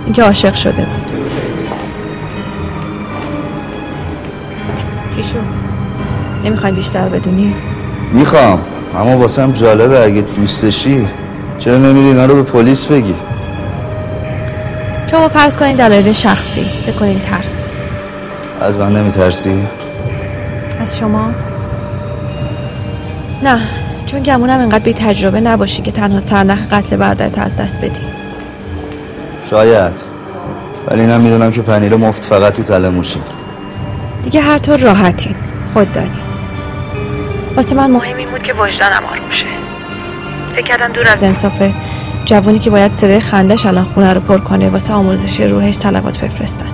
اینکه عاشق شده بود. چی شد؟ نمی‌خوای بیشتر بدونی؟ می‌خوام اما واسم جالبه اگه دوستشی چرا نمیری اینا رو به پلیس بگی؟ شما فرض کنین دلایل شخصی بکنین ترس. از من نمیترسی؟ از شما؟ نه. چون گمونم اینقدر بی تجربه نباشی که تنها سرنخ قتل برادرتو از دست بدی. شاید. ولی اینم می‌دونم که پنیر مفت فقط تو تله موشی دیگه هر طور راحتین. خود داری واسه من مهم این بود که وجدانم آروم شه فکر کردم دور از انصافه جوانی که باید صدای خندش الان خونه رو پر کنه واسه آموزش روحش صلوات بفرستن.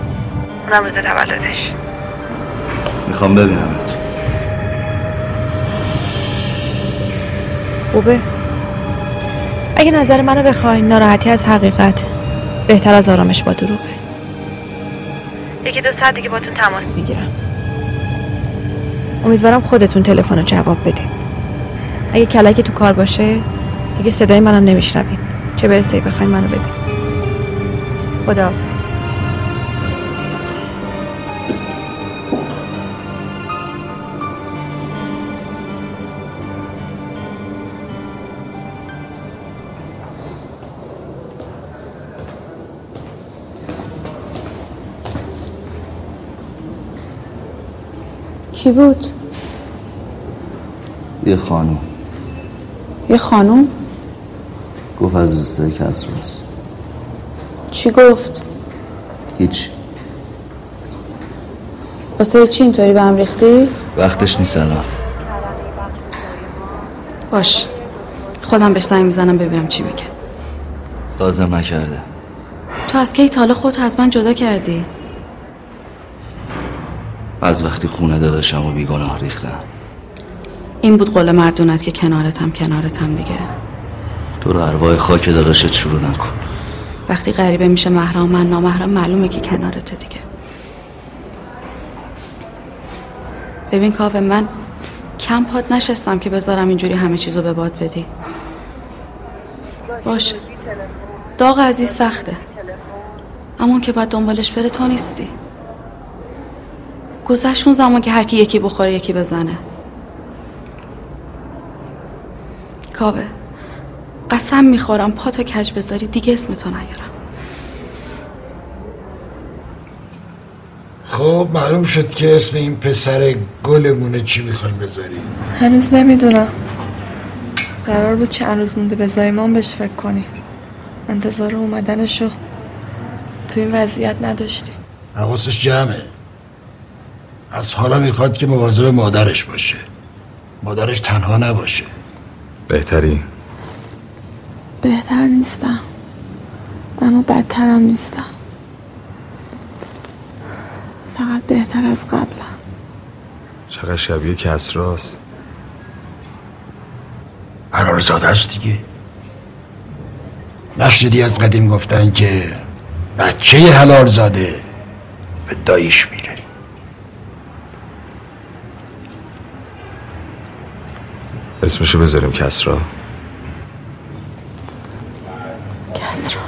اونم روز تولدش. می‌خوام ببینمت. خوبه؟ اگه نظر منو بخواین ناراحتی از حقیقت. بهتر از آرامش با دروغه یکی دو ساعت دیگه باتون تماس می‌گیرم. امیدوارم خودتون تلفن رو جواب بدین. اگه کلکی تو کار باشه دیگه صدای منم نمیشنوین. چه برسه بخواین منو ببین. خداحافظ. کی بود؟ یه خانم یه خانوم؟ گفت از دوستای کسراست چی گفت؟ هیچ واسه چی اینطوری به هم ریختی؟ وقتش نیست الان باش خودم بهش زنگ می‌زنم ببینم چی میگه لازم نکرده تو از کی تا حالا خودتو از من جدا کردی؟ از وقتی خونه داداشم و بیگناه ریختم این بود قول مردونت که کنارتم کنارتم دیگه. تو رو ارواح خاک داداشت شروع نکن. وقتی غریبه میشه محرم من نامحرم معلومه که کنارته دیگه. ببین کاوه من کم پات نشستم که بذارم اینجوری همه چیزو به باد بدی. باشه. داغ عزیز سخته. اما که باید دنبالش بره تو نیستی. گذشت اون زمان که هر کی یکی بخوره یکی بزنه. کاوه قسم می‌خورم پاتو کج بذاری دیگه اسمتو نیارم. خب معلوم شد که اسم این پسر گلمونه چی می‌خوایم بذاری هنوز نمی‌دونم. قرار بود چند روز مونده به زایمان بهش فکر کنی. انتظار اومدنشو تو این وضعیت نداشتی. حواسش جمعه. از حالا می‌خواد که مواظب مادرش باشه. مادرش تنها نباشه. بهتری؟ بهتر نیستم. اما بدترم نیستم. فقط بهتر از قبلم. چقدر شبیه کسراست حلال زاده است دیگه. نشنیدی از قدیم گفتن که بچه حلال زاده به داییش میره. اسمشو بذاریم کسرا. کسرا.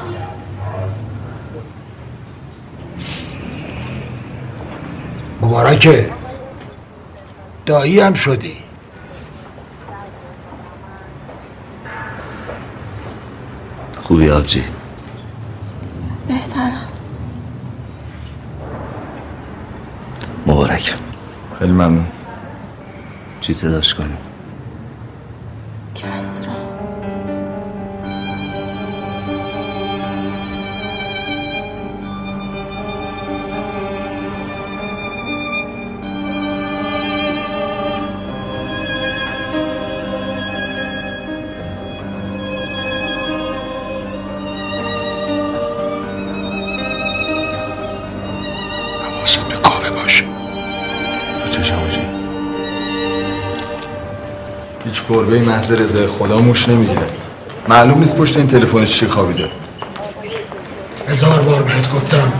مبارکه. دایی هم شدی. خوبی آبجی؟ بهترم. مبارک خیلی ممنون. چی صداش کنیم؟ کسرا حواست گربه محض رضای خدا موش نمی‌گیره. معلوم نیست پشت این تلفنش چی خوابیده. هزار بار بهت گفتم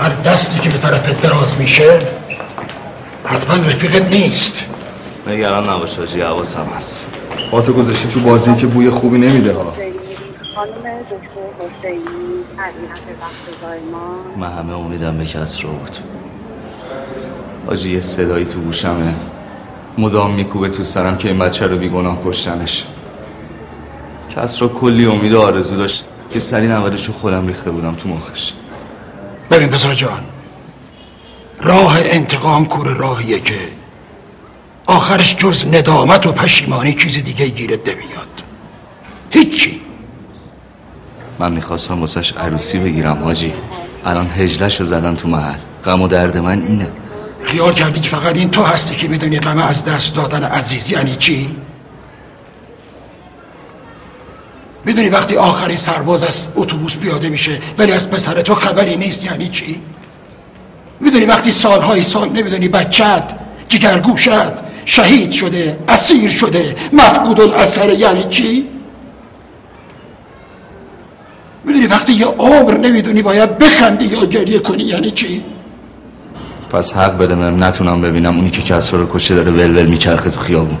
هر دستی که به طرفت دراز میشه حتما رفیقت نیست. نگران نباش آجی حواسم هست. پاتو گذاشتی تو بازی که بوی خوبی نمیده ها. خانم دکتر حسینی وقت من همه امیدم به کس رو بود. آجی یه صدایی تو گوشمه. مدام میکوبه تو سرم که این بچه رو بیگناه کشتنش. کس را کلی امید و آرزو داشت که سری نودش رو خودم ریخته بودم تو مخش. ببین بزار جان. راه انتقام کور راهیه که آخرش جز ندامت و پشیمانی چیز دیگه گیرت نمیاد. هیچی. من می‌خواستم واسش عروسی بگیرم حاجی الان هجلش رو زدن تو محل. غم و درد من اینه. خیال کردی که فقط این تو هستی که می‌دونی غم از دست دادن عزیز یعنی چی؟ می‌دونی وقتی آخرین سرباز از اتوبوس پیاده میشه ولی از پسر تو خبری نیست یعنی چی؟ می‌دونی وقتی سالهای سال نمی‌دونی بچت جگرگوشت شهید شده اسیر شده مفقود الاثر یعنی چی؟ می‌دونی وقتی یه عمر نمی‌دونی باید بخندی یا گریه کنی یعنی چی؟ پس حق بده من نتونم ببینم. اونی که کسرا رو کشه داره ولول میچرخه تو خیابون.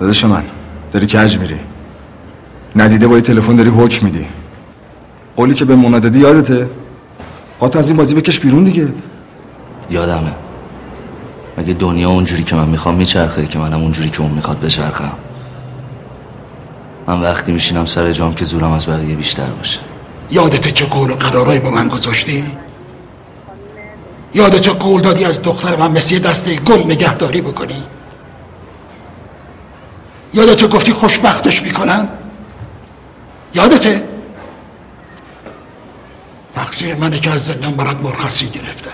داداش من داری کج میری؟ ندیده با تلفن داری حکم میدی. قولی که به مونا دادی یادته؟ پات از این بازی بکش بیرون دیگه. یادمه. مگه دنیا اونجوری که من می‌خوام میچرخه که منم اونجوری که اون می‌خواد بچرخم؟ من وقتی میشینم سر جام که زورم از بقیه بیشتر باشه. یادت چه قول و قرارایی با من گذاشتی؟ یادت قول دادی از دختر من مثل دسته گل نگهداری بکنی؟ یادت گفتی خوشبختش می‌کنم؟ یادته؟ تقصیر منه که از زندان برات مرخصی گرفتم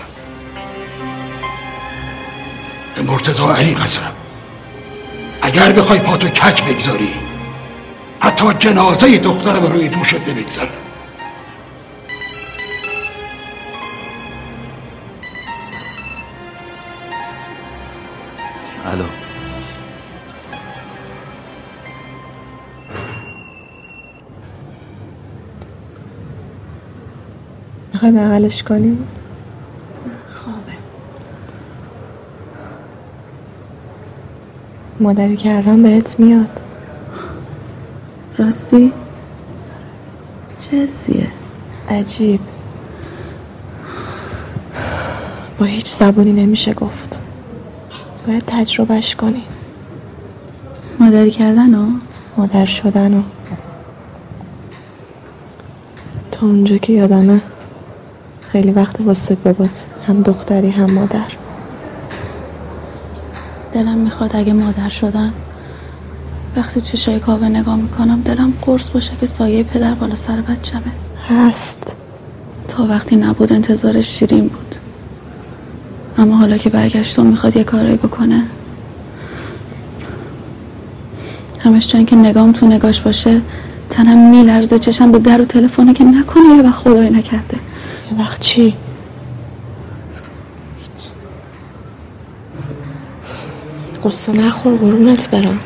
به مرتضا علی قسم اگر بخوای پاتو کج بگذاری حتی جنازه دخترم روی دوشت نمی‌گذارم الو. می‌خوای بغلش کنیم؟ خوابه. مادری کردن بهت میاد. راستی؟ چه حسیه؟ عجیب. با هیچ زبونی نمیشه گفت. باید تجربهش کنی. مادری کردن و؟ مادر شدن و. تا اونجا که یادمه خیلی وقت واسه بابات هم دختری هم مادر. دلم می‌خواد اگه مادر شدم. وقتی چشای کاوه نگاه می‌کنم دلم قرص باشه که سایه پدر بالا سر بچمه. هست. تا وقتی نبود انتظارش شیرین بود. اما حالا که برگشت می‌خواد یه کارایی بکنه. همش چون که نگام تو نگاش باشه تنم میلرزه چشم به در و تلفنه که نکنه یه وقت خدای نکرده. یه وقت چی؟ قصه نخور قرونت برم.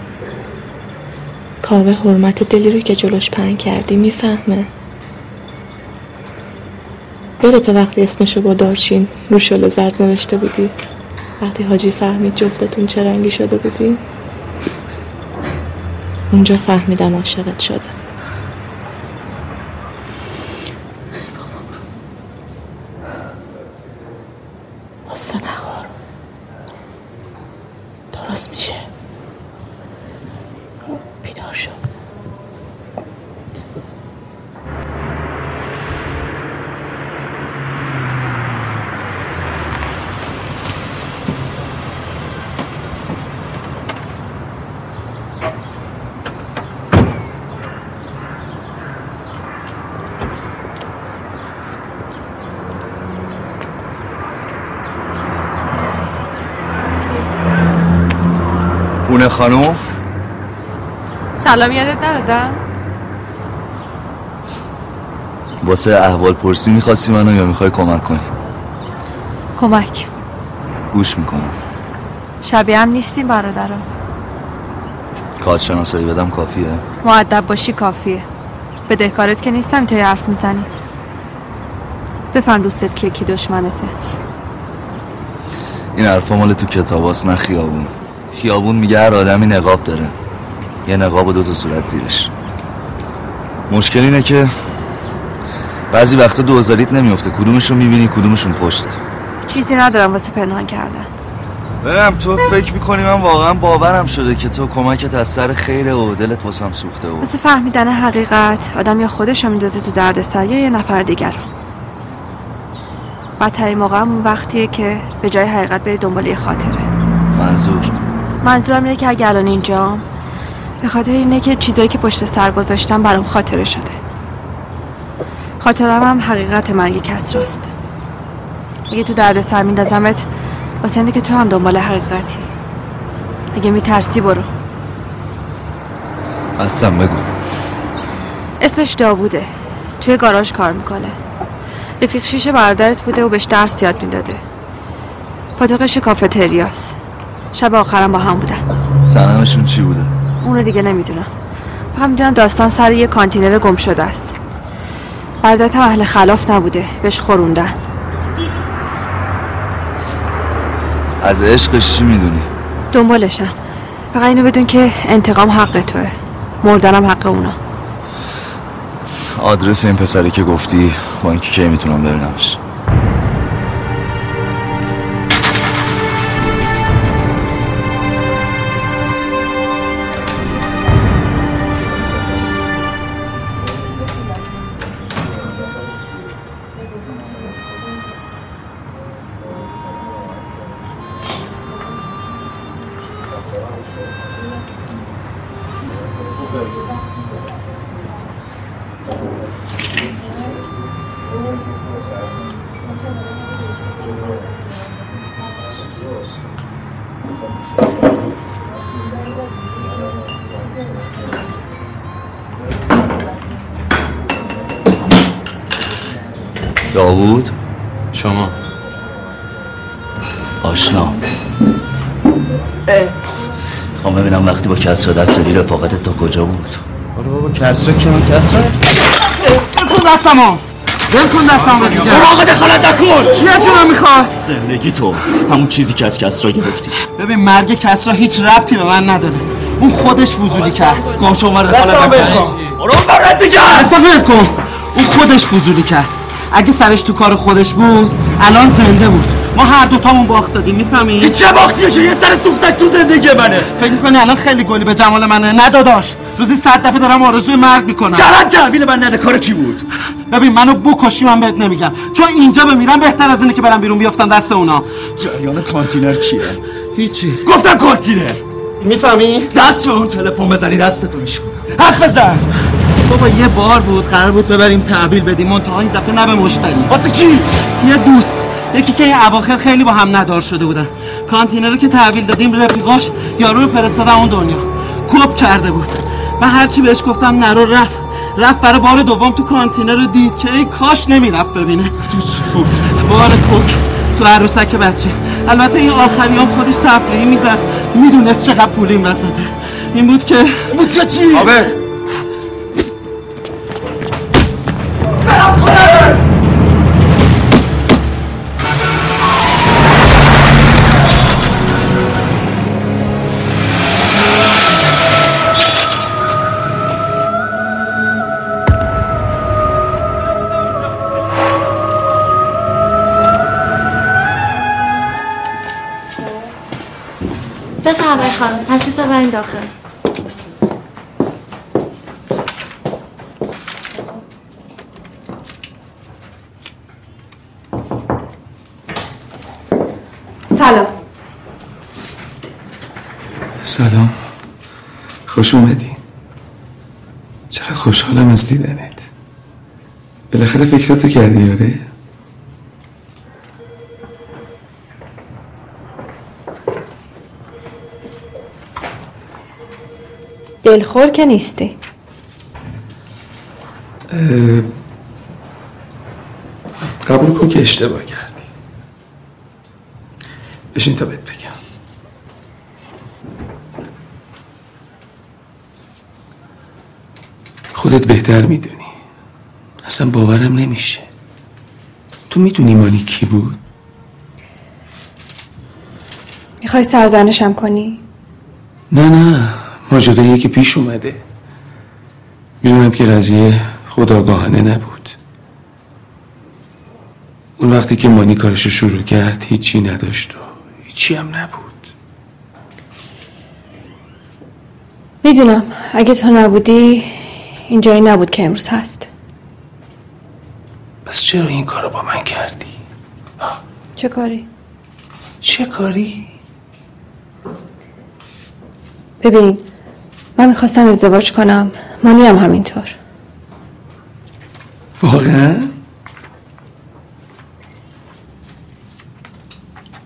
کاوه حرمت دلی رو که جلوش پنگ کردی می‌فهمه. یادت وقتی اسمشو با دارچین رو شل زرد نوشته بودی؟ وقتی حاجی فهمید جفتتون چه رنگی شده بودی؟ اونجا فهمیدم عاشقت شده قصه نخور درست میشه بیدار شو پونه خانوم. سلام یادت ندادم واسه احوال پرسی می‌خواستی منو یا می‌خوای کمک کنی؟ کمک. گوش می‌کنم. شبیه هم نیستیم برادرم. کارت شناسایی بدم کافیه؟ معدب باشی کافیه. بدهکارت که نیستم اینطوری حرف می‌زنی. بفهم دوستت کیه کی دشمنته. این حرفا مال تو کتاباست نه خیابون. خیابون میگه هر آدمی نقاب داره. یه نقاب و دو تا صورت زیرش. مشکل اینه که بعضی وقتا دوزاریت نمیفته کدومشون می‌بینی کدومشون پشته چیزی ندارم واسه پنهان کردن. برم تو فکر می‌کنی من واقعا باورم شده که تو کمکت از سر خیره و دلت واسم سوخته و واسه فهمیدن حقیقت آدم یا خودش رو میندازه تو دردسر یا یه نفر دیگر رو. بدترین موقع هم اون وقتیه که به جای حقیقت بری دنبال یه خاطره. منظور. منظورم اینه که اگه الان اینجام به خاطر اینه که چیزایی که پشت سر گذاشتم برام خاطره شده. خاطرم هم حقیقت مرگ کس راست. اگه تو درد سر میندازمت واسه اینه که تو هم دنبال حقیقتی. اگه میترسی برو. اصلا بگو. اسمش داووده. توی گاراژ کار می‌کنه. رفیق شیشه برادرت بوده و بهش درس یاد می‌داده. پاتوقش کافتریاس شب آخرم با هم بودن. سنمشون چی بوده؟ اونو دیگه نمی‌دونم. فقط می‌دونم داستان سر یه کانتینر گم شده است. برادرت هم اهل خلاف نبوده. بهش خوروندن. از عشقش چی می‌دونی؟ دنبالشم. فقط اینو بدون که انتقام حق توه. مردنم حق اونا. آدرس این پسری که گفتی با اینکه کی می‌تونم ببینمش؟ کسرا دست داری رفاقتت تا کجا بود؟ حالا بابا کسرا که من کسرا؟ بکن دستمو. بکن دستمو. مراقب دخالت نکن. چیه چی من می‌خواد زندگی تو. همون چیزی که از کسرا گرفتی. ببین مرگ کسرا هیچ ربطی به من نداره. اون خودش فضولی کرد. گم شو مرد دستم ول کن. برو برد دیگه دستم ول کن. اون خودش فضولی کرد. اگه سرش تو کار خودش بود الان زنده بود. ما هر دوتامون باخت دادیم می‌فهمی؟ چه باختیه که یه سر سوختش تو زندگی منه. فکر می‌کنی الان خیلی گلی به جمال منه؟ نداداش روزی صد دفعه دارم آرزوی مرگ می‌کنم. چرا تحویل من نده کار چی بود؟ ببین منو بکشی من بهت نمیگم. چون اینجا بمیرم بهتر از اینه که برم بیرون بیافتم دست اونا. جریان کانتینر چیه؟ هیچی. گفتم کانتینر. می‌فهمی؟ دست به اون تلفن بزنی دستتو میشکنم حرف بزن. بابا یه بار بود قرار بود ببریم تحویل بدیم. منتها این دفعه نه به مشتری. واسه کی یه دوست. یکی که این اواخر خیلی با هم ندار شده بودن. کانتینر رو که تحویل دادیم رفیقاش یارو رو فرستادن اون دنیا. کپ کرده بود. و هرچی بهش گفتم نرو رفت. رفت برای بار دوم تو کانتینر رو دید که ای کاش نمی‌رفت ببینه. تو چی بود؟ بار کوک. تو عروسک بچه. البته این آخری هم خودش تفریحی می‌زد. می‌دونست چقدر پول این وسطه. این بود که بود چه چی؟ آبه. تشریف ببرین داخل. سلام. سلام. خوش اومدی. چقدر خوشحالم از دیدنت. بالاخره فکراتو کردی یاره دلخور که نیستی. قبول کن که اشتباه کردی. بشین تا بهت بگم. خودت بهتر می‌دونی. اصلا باورم نمیشه. تو می‌دونی مانی کی بود؟ می‌خوای سرزنشم کنی؟ نه نه. ماجرایی که پیش اومده می‌دونم که قضیه خداگاهانه نبود اون وقتی که مانی کارش رو شروع کرد هیچی نداشت و هیچی هم نبود می‌دونم اگه تو نبودی اینجایی نبود که امروز هست پس چرا این کارو با من کردی؟ چه کاری؟ چه کاری؟ ببین من می‌خواستم ازدواج کنم. مانی هم همینطور. واقعا؟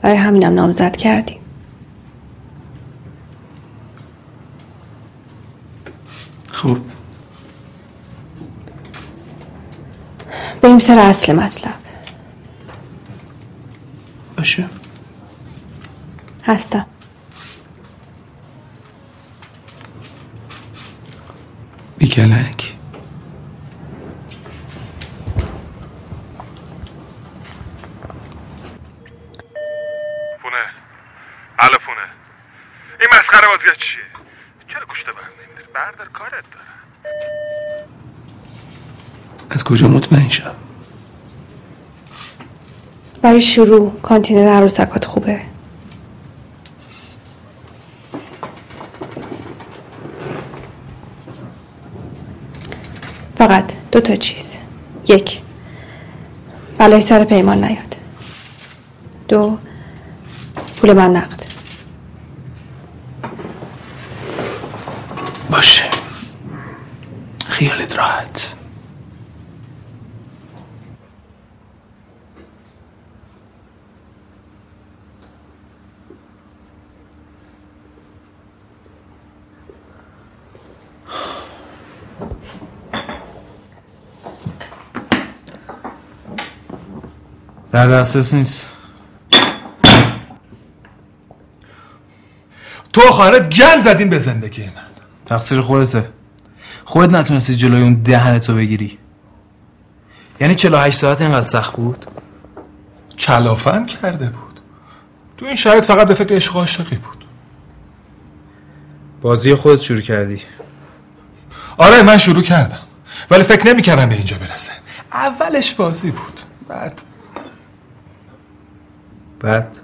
برای همینم نامزد کردیم. خب. بریم سر اصل مطلب. باشه. هستم. بیکلک. پونه الو پونه این مسخره بازی چیه؟ چرا گوشت بر نمیداری؟ بردار کارت دارم. از کجا مطمئن شم؟ برای شروع کانتینر عروسکات خوبه. فقط دو تا چیز. یک بلای سر پیمان نیاد. دو پول من نقد. باشه. خیالت راحت. در دسترس نیست. تو خواهرت گند زدین به زندگی من. تقصیر خودته. خودت نتونستی جلوی اون دهنتو بگیری. یعنی 48 ساعت اینقدر سخت بود؟ کلافم کرده بود. تو این شرایط فقط به فکر عشق عاشقی بود. بازی خودت شروع کردی. آره من شروع کردم. ولی فکر نمی‌کردم به اینجا برسه. اولش بازی بود. بعد بعد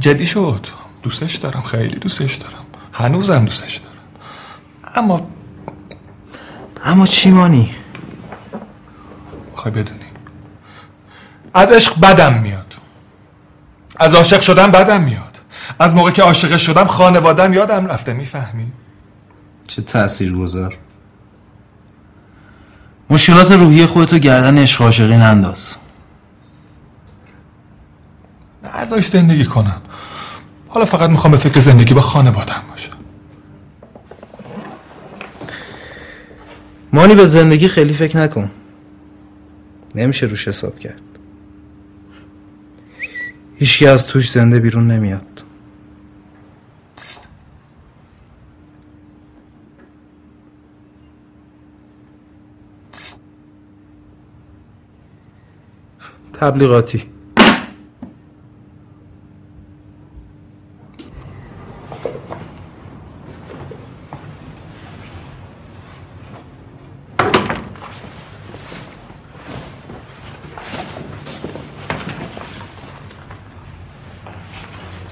جدی شد. دوستش دارم خیلی دوستش دارم. هنوزم دوستش دارم. اما اما چی مانی؟ می‌خوای بدونی. از عشق بدم میاد. از عاشق شدم بدم میاد. از موقع که عاشق شدم خانوادم یادم رفته می‌فهمی؟ چه تأثیر گذار مشکلات روحی خودتو گردن عشق عاشقی ننداز. ازاش زندگی کنم حالا فقط می‌خوام به فکر زندگی با خانوادم باشم مانی به زندگی خیلی فکر نکن. نمیشه روش حساب کرد. هیچکی از توش زنده بیرون نمیاد. تبلیغاتی.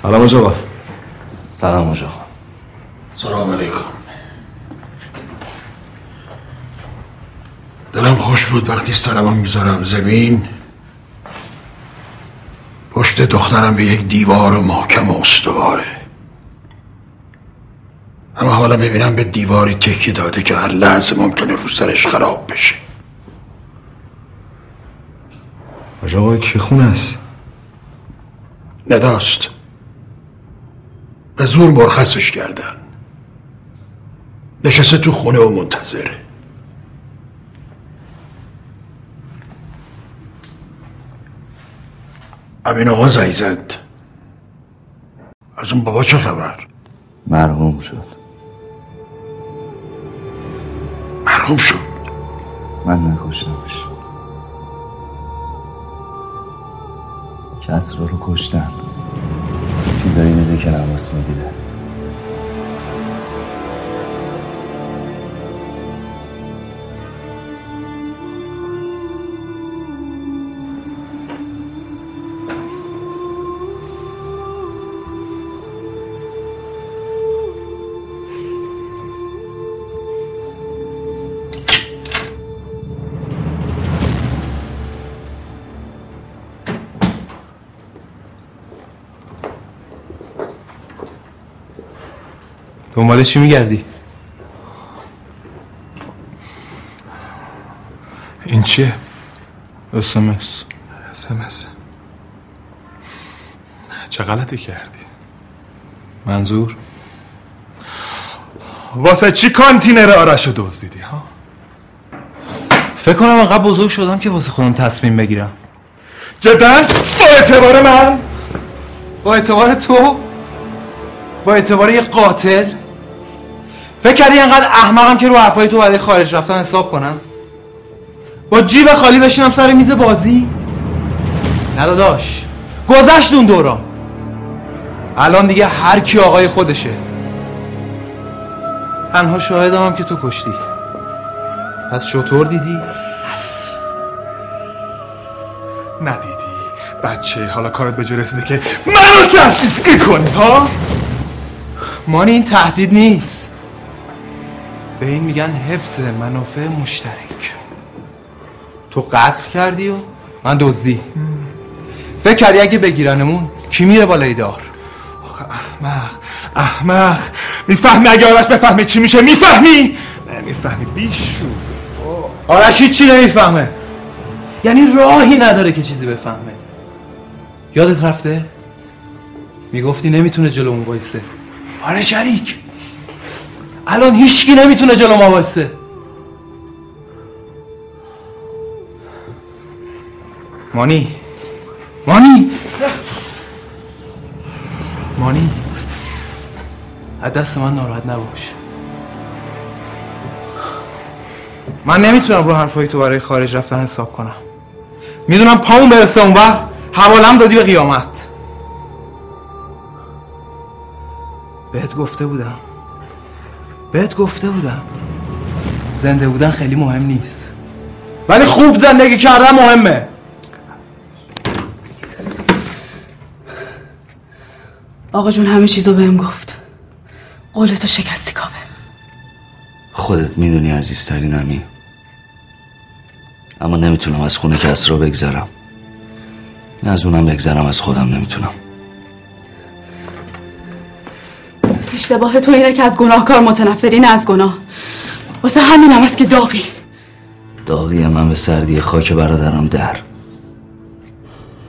سلام آقا. سلام آقا. سلام علیکم. دلم خوش بود وقتی سرمو می‌ذارم زمین پشت دخترم به یک دیوار محکم و استواره. اما حالا می‌بینم به دیواری تکی داده که هر لحظه ممکنه رو سرش خراب بشه. آقا کی خونه است؟ نداست. به زور مرخصش کردن. نشسته تو خونه و منتظره. امین آقا زنگ زد. از اون بابا چه خبر؟ مرحوم شد. مرحوم شد. من نکشتمش. کسرا رو کشتن. چیزایی میده که نماس می‌دیده دنبال چی میگردی؟ این چیه؟ اسمس اسمس چه غلطی کردی؟ منظور؟ واسه چی کانتینر آرش رو دزدیدی ها؟ فکر کنم انقدر بزرگ شدم که واسه خودم تصمیم بگیرم جدا؟ با اعتبار من؟ با اعتبار تو؟ با اعتبار یه قاتل؟ فکر کردی انقدر احمقم که رو حرفای تو برای خارج رفتن حساب کنم؟ با جیب خالی بشینم سر میز بازی؟ نه داداش گذشت اون دوران الان دیگه هر کی آقای خودشه تنها شاهدم هم که تو کشتی پس شطور دیدی؟ ندیدی بچه حالا کارت به جا رسیده که منو تهدید کنی ها؟ مانی این تهدید نیست به این میگن حفظ منافع مشترک. تو قتل کردی و من دزدی. فکر کردی اگه بگیرنمون کی میره بالای دار؟ احمق احمق. می‌فهمی؟ اگه آرش بفهمه چی میشه می‌فهمی؟ نمی‌فهمی بیشو. آرش هیچی نمی‌فهمه. یعنی راهی نداره که چیزی بفهمه. یادت رفته؟ می‌گفتی نمی‌تونه جلومون وایسه. آره شریک. الان هیچکی نمی‌تونه جلو ما وایسه. مانی. مانی. مانی. از دست من ناراحت نباش. من نمی‌تونم رو حرفای تو برای خارج رفتن حساب کنم. می‌دونم پامون برسه اونور حوالم دادی به قیامت. بهت گفته بودم. بهت گفته بودم. زنده بودن خیلی مهم نیست. ولی خوب زندگی کردن مهمه. آقا جون همه چیزو بهم گفت. قولتو شکستی کاوه. خودت می‌دونی عزیزترینمی اما نمی‌تونم از خونه کس را بگذرم. از اونم بگذرم از خودم نمی‌تونم. اشتباه تو اینه که از گناهکار متنفری نه از گناه. واسه همینم است که داغی. داغی من به سردی خاک برادرم در.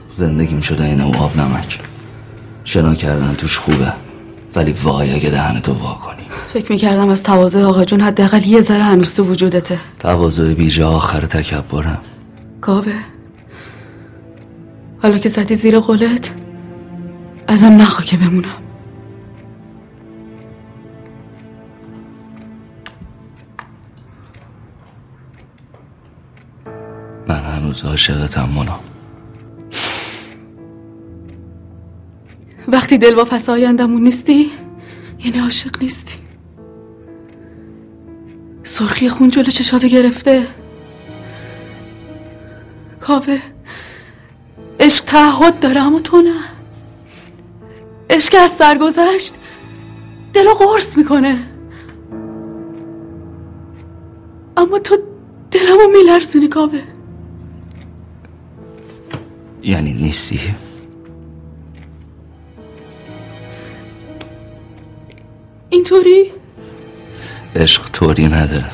زندگیم شده این او آب نمک. شنا کردن توش خوبه ولی وای اگه دهنتو وا کنی. فکر می‌کردم از تواضع آقا جون حداقل یه ذره هنوز تو وجودته. تواضع بیجا آخر تکبرم. کاوه حالا که زدی زیر قولت ازم نخوا که بمونم. هنوز عاشقتم مونا وقتی دل با پس آیندمون نیستی یعنی عاشق نیستی. سرخی خون جلو چشاتو گرفته. کاوه عشق تعهد داره اما تو نه. عشق از سر گذشت دلو قرص می‌کنه. اما تو دلمو میلرزونی کاوه. یعنی نیستی؟ اینطوری؟ عشق طوری نداره.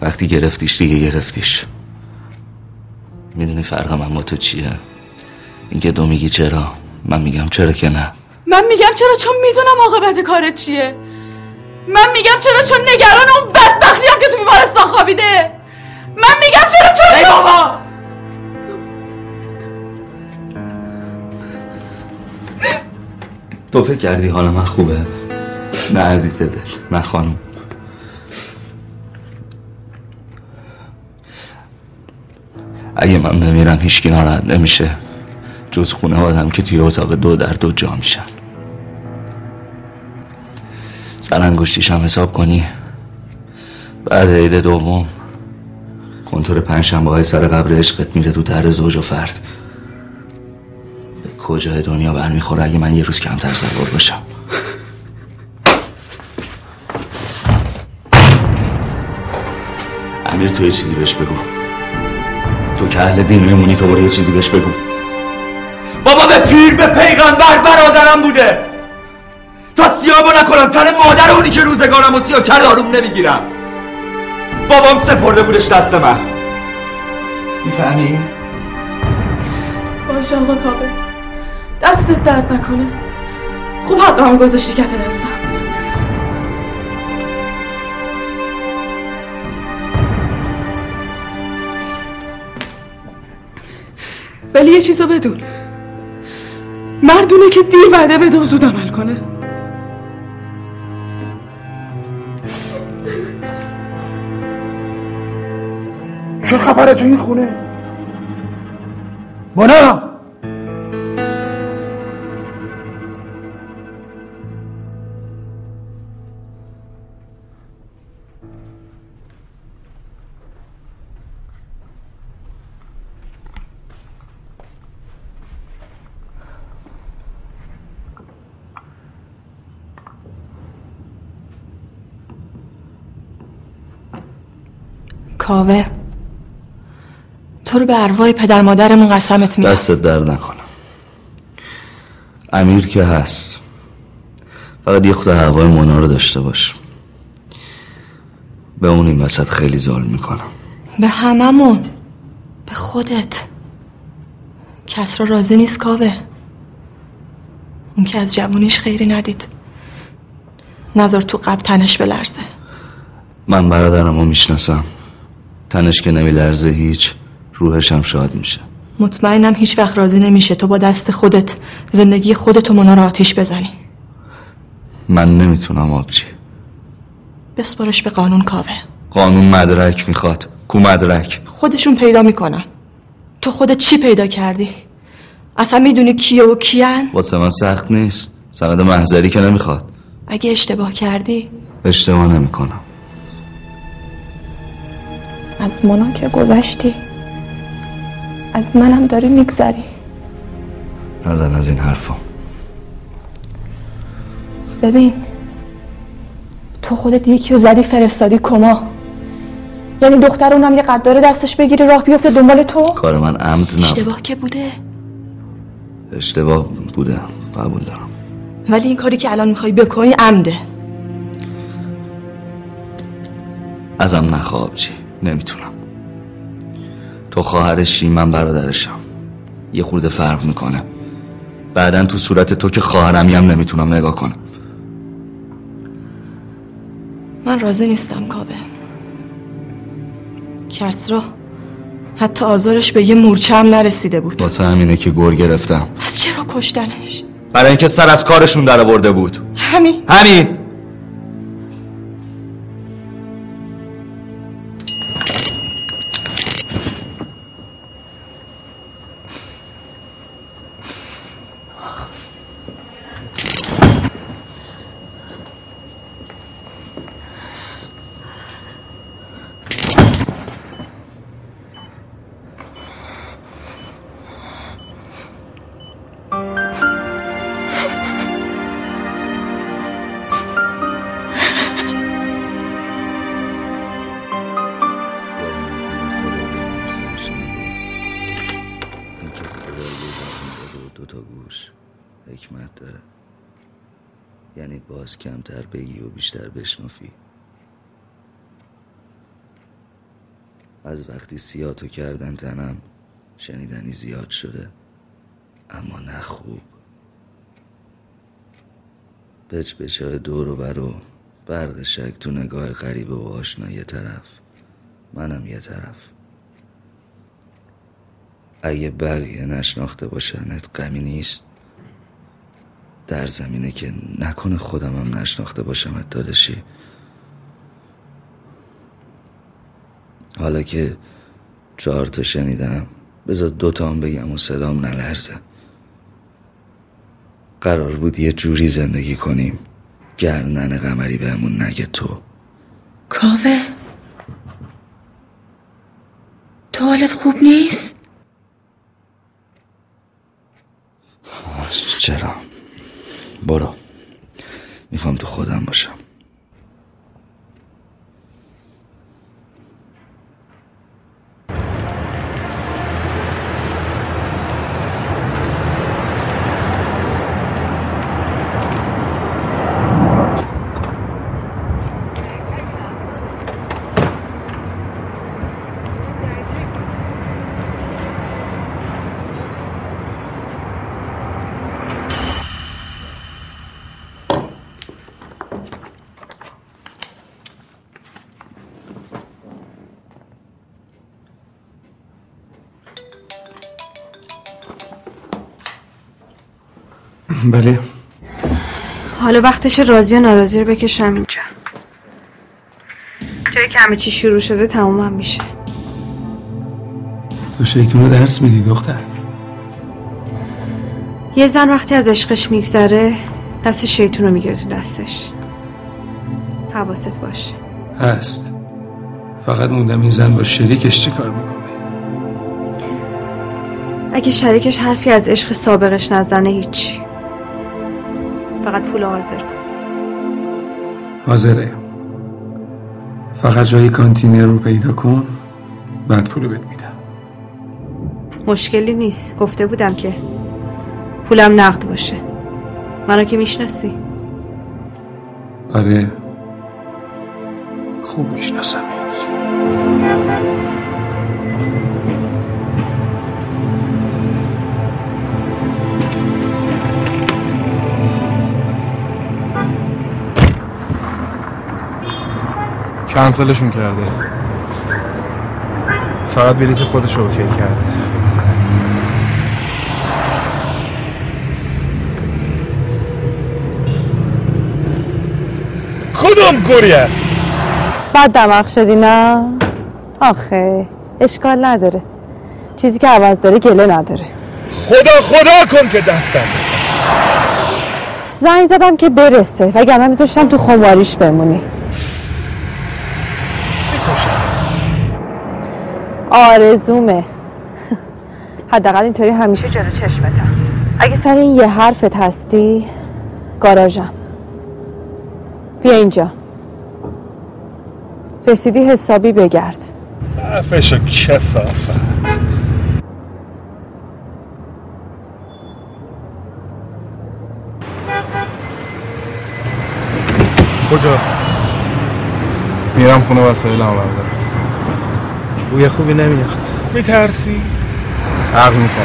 وقتی گرفتیش دیگه گرفتیش. می‌دونی فرق من با تو چیه؟ اینکه دو میگی چرا؟ من میگم چرا که نه. من میگم چرا؟ چون می‌دونم عاقبت کارت چیه. من میگم چرا؟ چون نگران اون بدبختی هم که تو بیمارستان خوابیده. من میگم چرا؟ چون ای بابا! تو فکر کردی حال من خوبه؟ نه عزیز دل نه خانم. اگه من بمیرم هیچکی ناراحت نمیشه جز خونه آدم که توی اتاق دو در دو جا میشن. سر انگشتیش هم حساب کنی. بعد عید دوم کنتور پنجشنبه های سر قبر عشقت میره تو در زوج و فرد. کجای دنیا برمیخوره اگه من یه روز کمتر سوار باشم. امیر تو یه چیزی بهش بگو. تو که اهل دین میمونی تو برو یه چیزی بهش بگو. بابا به پیر به پیغمبر برادرم بوده. تا سیابو نکنم تن مادر اونی که روزگارم و سیاه کرد آروم نمی‌گیرم. بابام سپرده بودش دست من. می‌فهمی؟ باشه آقا کابه دستت درد نکنه. خوب حق هم گذاشتی کف دستم. ولی یه چیزو بدون. مردونه که دیر وعده بده و زود عمل کنه. چه خبره تو این خونه؟ مونا! کاوه. تو رو به ارواح پدر مادرمون قسمت میدم. دستت در نکنم. امیر که هست. فقط یه خود هوای مونا رو داشته باش. به اون این وسط خیلی ظلم می‌کنم. به هممون. به خودت. کس را راضی نیست کاوه. اون که از جوونیش خیری ندید. نظر تو قبل تنش بلرزه. من برادرم رو می‌شناسم. تنش که نمیلرزه هیچ روحش هم شاد میشه. مطمئنم هیچ وقت راضی نمیشه. تو با دست خودت زندگی خودت و مونا رو آتیش بزنی. من نمی‌تونم آبجی. بسپارش به قانون کاوه. قانون مدرک می‌خواد. کو مدرک؟ خودشون پیدا می‌کنن. تو خودت چی پیدا کردی؟ اصلا می‌دونی کیه و کیان؟ واسه من سخت نیست. سند محضری که نمی‌خواد. اگه اشتباه کردی؟ اشتباه نمی‌کنم. از مونا که گذشتی. از منم داری میگذری. نزن از این حرفا. ببین تو خودت یکی رو زدی فرستادی کما. یعنی دختر اونم یه قداره دستش بگیری راه بیفته دنبال تو؟ کار من عمد نبود. اشتباه که بوده؟ اشتباه بوده. قبول دارم. ولی این کاری که الان می‌خوای بکنی عمده. ازم نخواب چی؟ نمی‌تونم. تو خواهرشی من برادرشم. یه خورده فرق می‌کنه. بعدا تو صورت تو که خواهرمی هم نمی‌تونم نگاه کنم. من راضی نیستم کاوه. کسرا حتی آزارش به یه مورچه هم نرسیده بود. واسه همینه که گر گرفتم. پس چرا کشتنش؟ برای اینکه سر از کارشون در آورده بود. همین. همین. بیشتر بشنفی از وقتی سیاتو کردن تنم شنیدنی زیاد شده اما نه خوب. بچ بچه دور و برو برق شک تو نگاه غریبه و آشنا یه طرف. منم یه طرف. اگه بقیه نشناخته باشنت غمی نیست. در زمینه که نکنه خودمم نشناخته باشمت دادشی حالا که چهار تا شنیدم بذار دوتا هم بگم و صدام نلرزه. قرار بود یه جوری زندگی کنیم گرنن قمری بهمون نگه تو. کاوه؟ تو حالت خوب نیست؟ چرا؟ برو. می‌خوام تو خودم باشم. بله. حالا وقتش راضی و ناراضی رو بکشم اینجا. جایی که همه چی شروع شده تمومم میشه. تو شیطون رو درس میدی دختر. یه زن وقتی از عشقش میگذره دست شیطون رو می‌گیره تو دستش. حواست باشه. هست. فقط موندم این زن با شریکش چی کار می‌کنه. اگه شریکش حرفی از عشق سابقش نزنه هیچی. فقط پول حاضر کن. حاضره. فقط جای کانتینر رو پیدا کن بعد پولو بهت میدم. مشکلی نیست. گفته بودم که پولم نقد باشه. منو که می‌شناسی. آره. خوب می‌شناسم کنسلشون کرده. فقط بلیت خودش رو اوکی کرده. کدوم گوری است؟ بعد دماغ شدی نه؟ آخه اشکال نداره. چیزی که عوض داره گله نداره. خدا خدا کن که دستم زنگ زدم که برسه وگرنه میذاشتم تو خمواریش بمونی. آرزومه. حداقل اینطوری همیشه جلو چشمتم. اگه سر این یه حرفت هستی گاراژم. بیا اینجا. رسیدی حسابی بگرد. حرفشو کسافت. کجا؟ میرم خونه وسایل هم بردارم بوی خوبی نمیاد میترسی؟ عقل می‌کنم.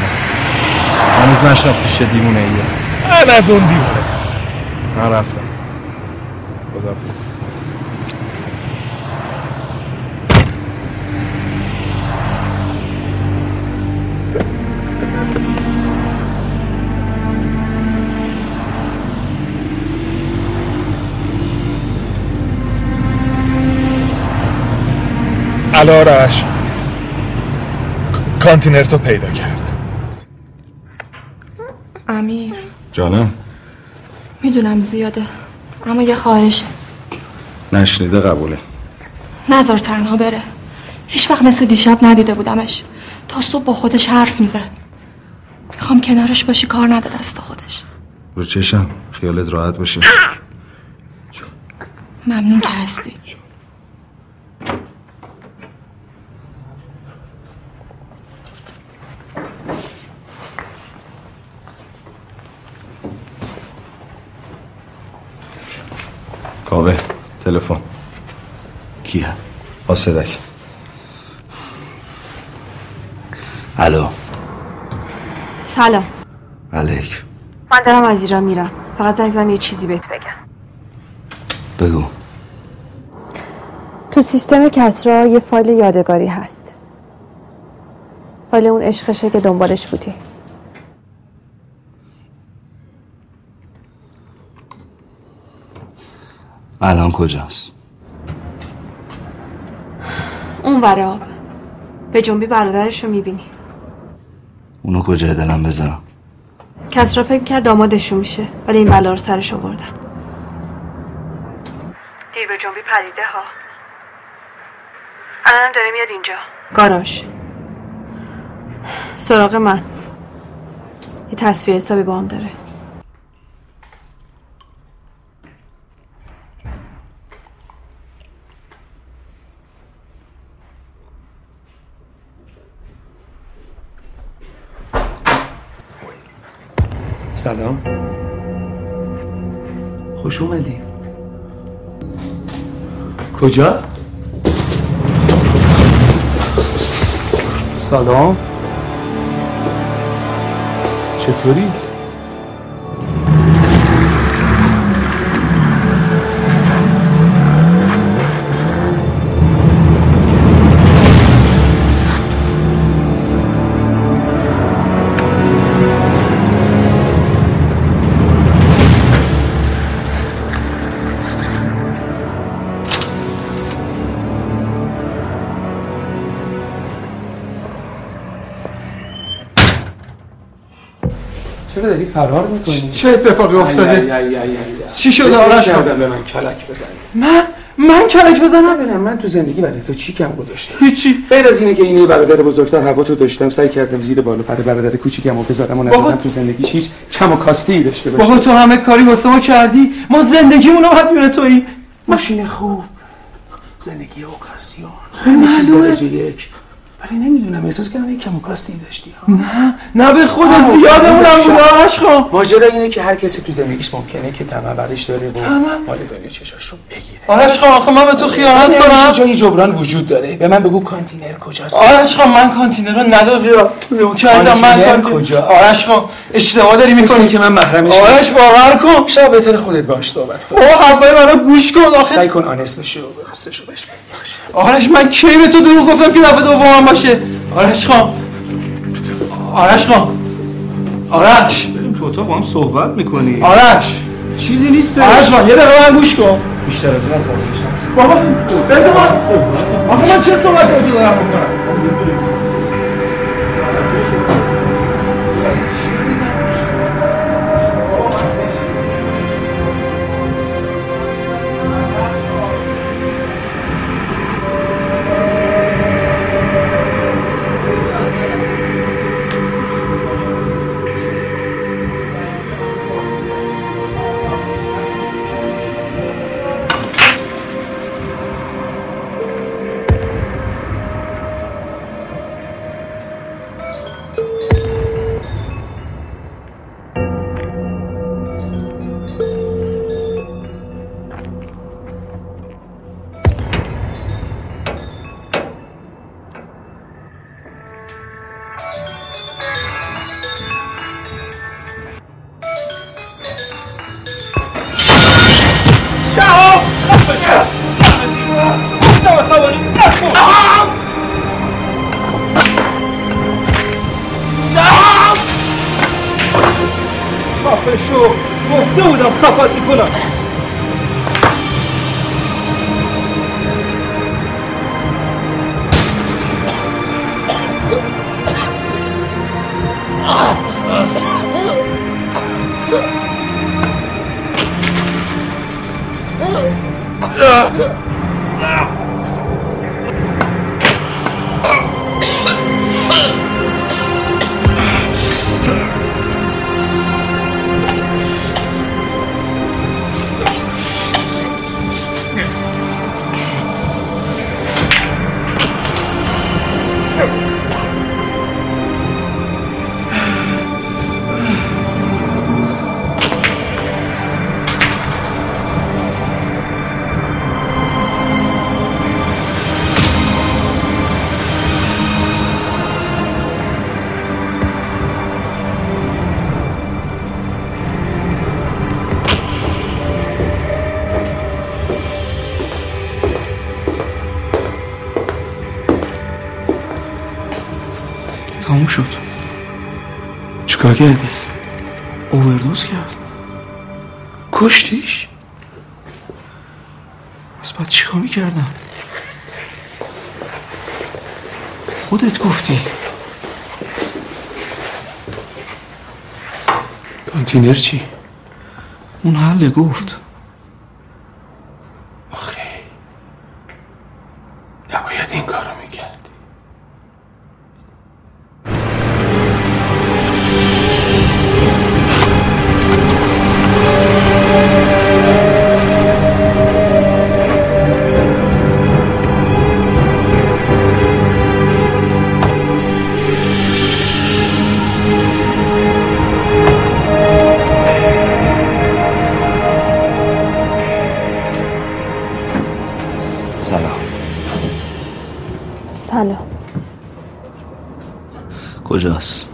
هنوز نشناختی چه دیوونه ایه. من از اون دیوانه من رفتم. خدافز الارش کانتینر تو پیدا کردم امیر. جانم. می‌دونم زیاده اما یه خواهش. نشنیده قبوله. نظر تنها بره. هیچ وقت مثل دیشب ندیده بودمش. تا صبح با خودش حرف می‌زد. می‌خوام کنارش باشی کار نده دست خودش. رو چشم. خیالت راحت باشه. ممنون که هستی. تلفن. کیه؟ آسدک الو. سلام. علیک. من دارم از ایران میرم. فقط زنگ زدم یه چیزی بهت بگم. بگو. تو سیستم کسرا یه فایل یادگاری هست. فایل اون عشقشه که دنبالش بودی. الان کجاست؟ اون ور آب. به جنبی برادرش رو می‌بینی. اونو کجای دلم بذارم؟ کسرا فکر کرد دامادشون میشه ولی این بلا رو سرش آوردن. دیر به جنبی پریده ها. الانم داره میاد اینجا. گاراژ. سراغ من. یه تصفیه حسابی با هم داره. سلام خوش اومدی کجا؟ سلام چطوری؟ داری فرار می‌کنی؟ چه اتفاقی افتاده؟ چی شده آرش؟ به من کلک بزنی. من؟ من کلک بزنم؟ ببینم من تو زندگی برای تو چی کم گذاشتم؟ هیچی. غیر از اینه که اینه برادر بزرگتر هوا تو داشتم سعی کردم زیر بالا پر برادر کوچیکم رو بذارم و بابا- نذارم تو زندگیش هیچ کم و کاستی داشته باشه. بابا تو همه کاری واسه ما کردی؟ ما زندگیمونو حدیون تویی. ماشین خوب. زندگی اوکاسیون. همه چیز. درجه یک. ولی نمی‌دونم احساس کردم یک کم کاستی داشتی. ها نه نه به خدا زیادمون هم بود آرش خان ماجرا اینه که هر کسی تو زندگیش ممکنه که طمع برش داره و؟ مال دنیا چشاش رو بگیره. آرش خان آخه من به تو خیانت همیشه کنم. جایی جبران وجود داره. به من بگو کانتینر کجاست. آرش خان من کانتینر رو ندازیدم تو کردم من کانتینر کجا؟ آرش خان اشتباه داری می‌کنی. که من محرمش آرش. باور کن. شب بهتر خودت باش صحبت کن. او حرفای منو گوش کن. آخه سعی کن آنست بشی و راستشو بهش بگی. آرش من کی به تو دروغ گفتم که دفعه دومم باشه. آرش خان. آرش خان. آرش. بریم تو اتاق با هم صحبت می‌کنی. آرش. چیزی نیست. آرش خان یه دقیقه من گوش کن. بیشتر از این بابا بذار من آخه من چه صحبت تو دارم بکنم؟ چیکار کردی؟ اووردوز کرد کشتیش؟ پس باید چیکار می‌کردم؟ خودت گفتی کانتینر چی؟ اون حله گفت کجاست؟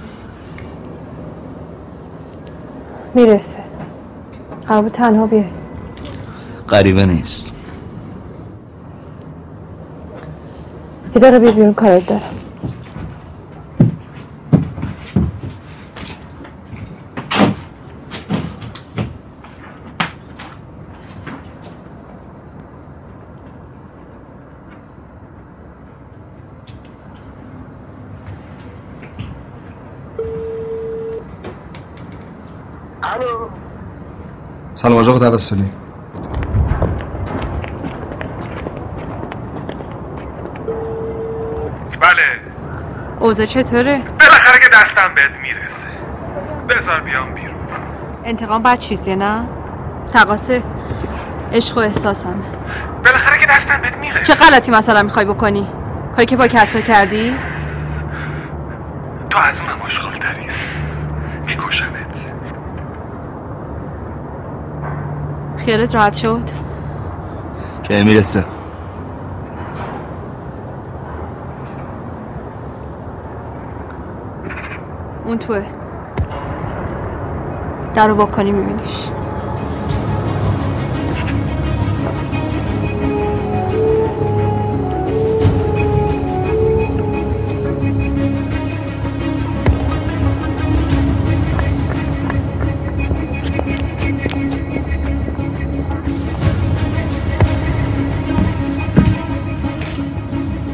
می‌رسه. قرار تنها بیای. غریبه نیست. یه دقیقه بیا بیرون کارت دارم سلام آقا توسلی بله اوضاع چطوره؟ بالاخره که دستم بهت می‌رسه بذار بیام بیرون انتقام بد چیزیه نه؟ تقاسه عشق و احساسمه بالاخره که دستم بهت می‌رسه چه غلطی مثلا می‌خوای بکنی؟ کاری که با کسرا کردی؟ تو از اونم آشغال تریست میکشمت خیالت راحت شد؟ که می‌رسه. اون توه. در رو کنی میبینیش.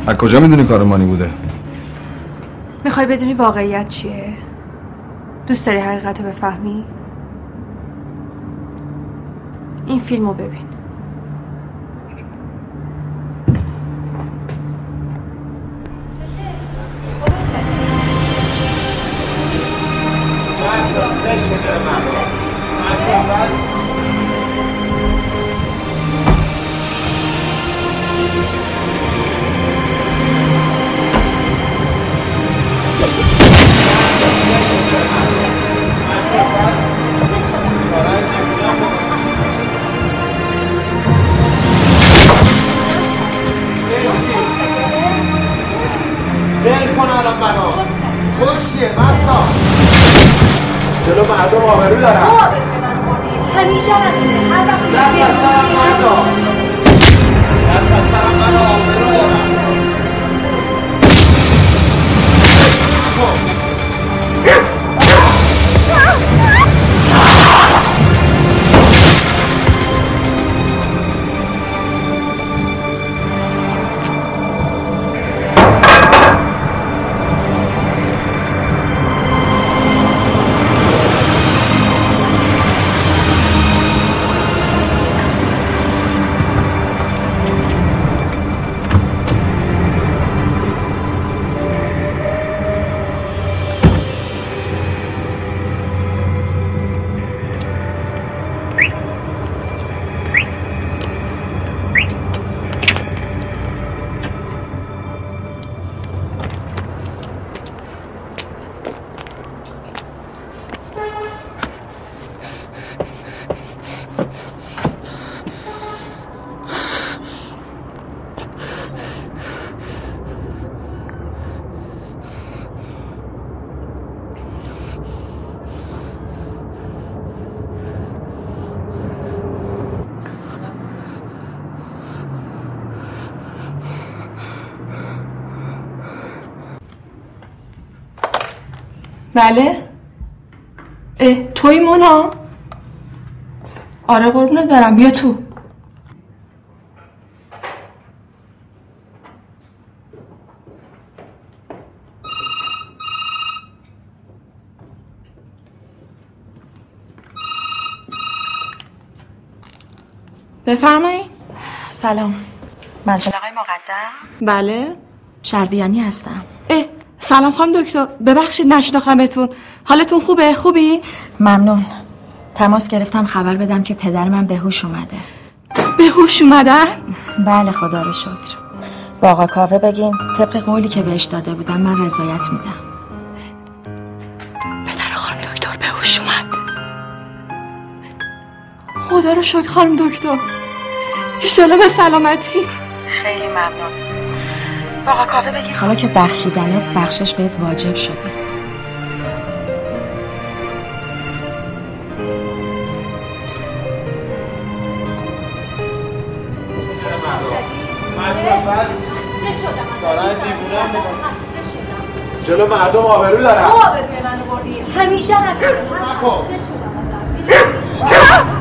از کجا می‌دونی کار مانی بوده می‌خوای بدونی واقعیت چیه؟ دوست داری حقیقت رو بفهمی؟ این فیلم رو ببین آبرو دارم. همیشه همینه. هر وقت بله. اه توی مونا. آره قربونت برم. بیا تو. بفرمایید سلام. منزل آقای مقدم. بله. شربیانی هستم. سلام خانم دکتر. ببخشید نشناختمتون حالتون خوبه؟ خوبی؟ ممنون. تماس گرفتم خبر بدم که پدر من به هوش اومده. به هوش اومدن؟ بله خدا رو شکر. با آقا کاوه بگین طبق قولی که بهش داده بودم من رضایت میدم. پدر خانم دکتر به هوش اومد. خدا رو شکر خانم دکتر. ایشالا به سلامتی. خیلی ممنون. آقا کاوه بگین حالا که بخشیدنت بخشش بهت واجب شده. جلو مردم آبرو دارن. تو آبروی منو بردی. همیشه همین خسته شدم ازت.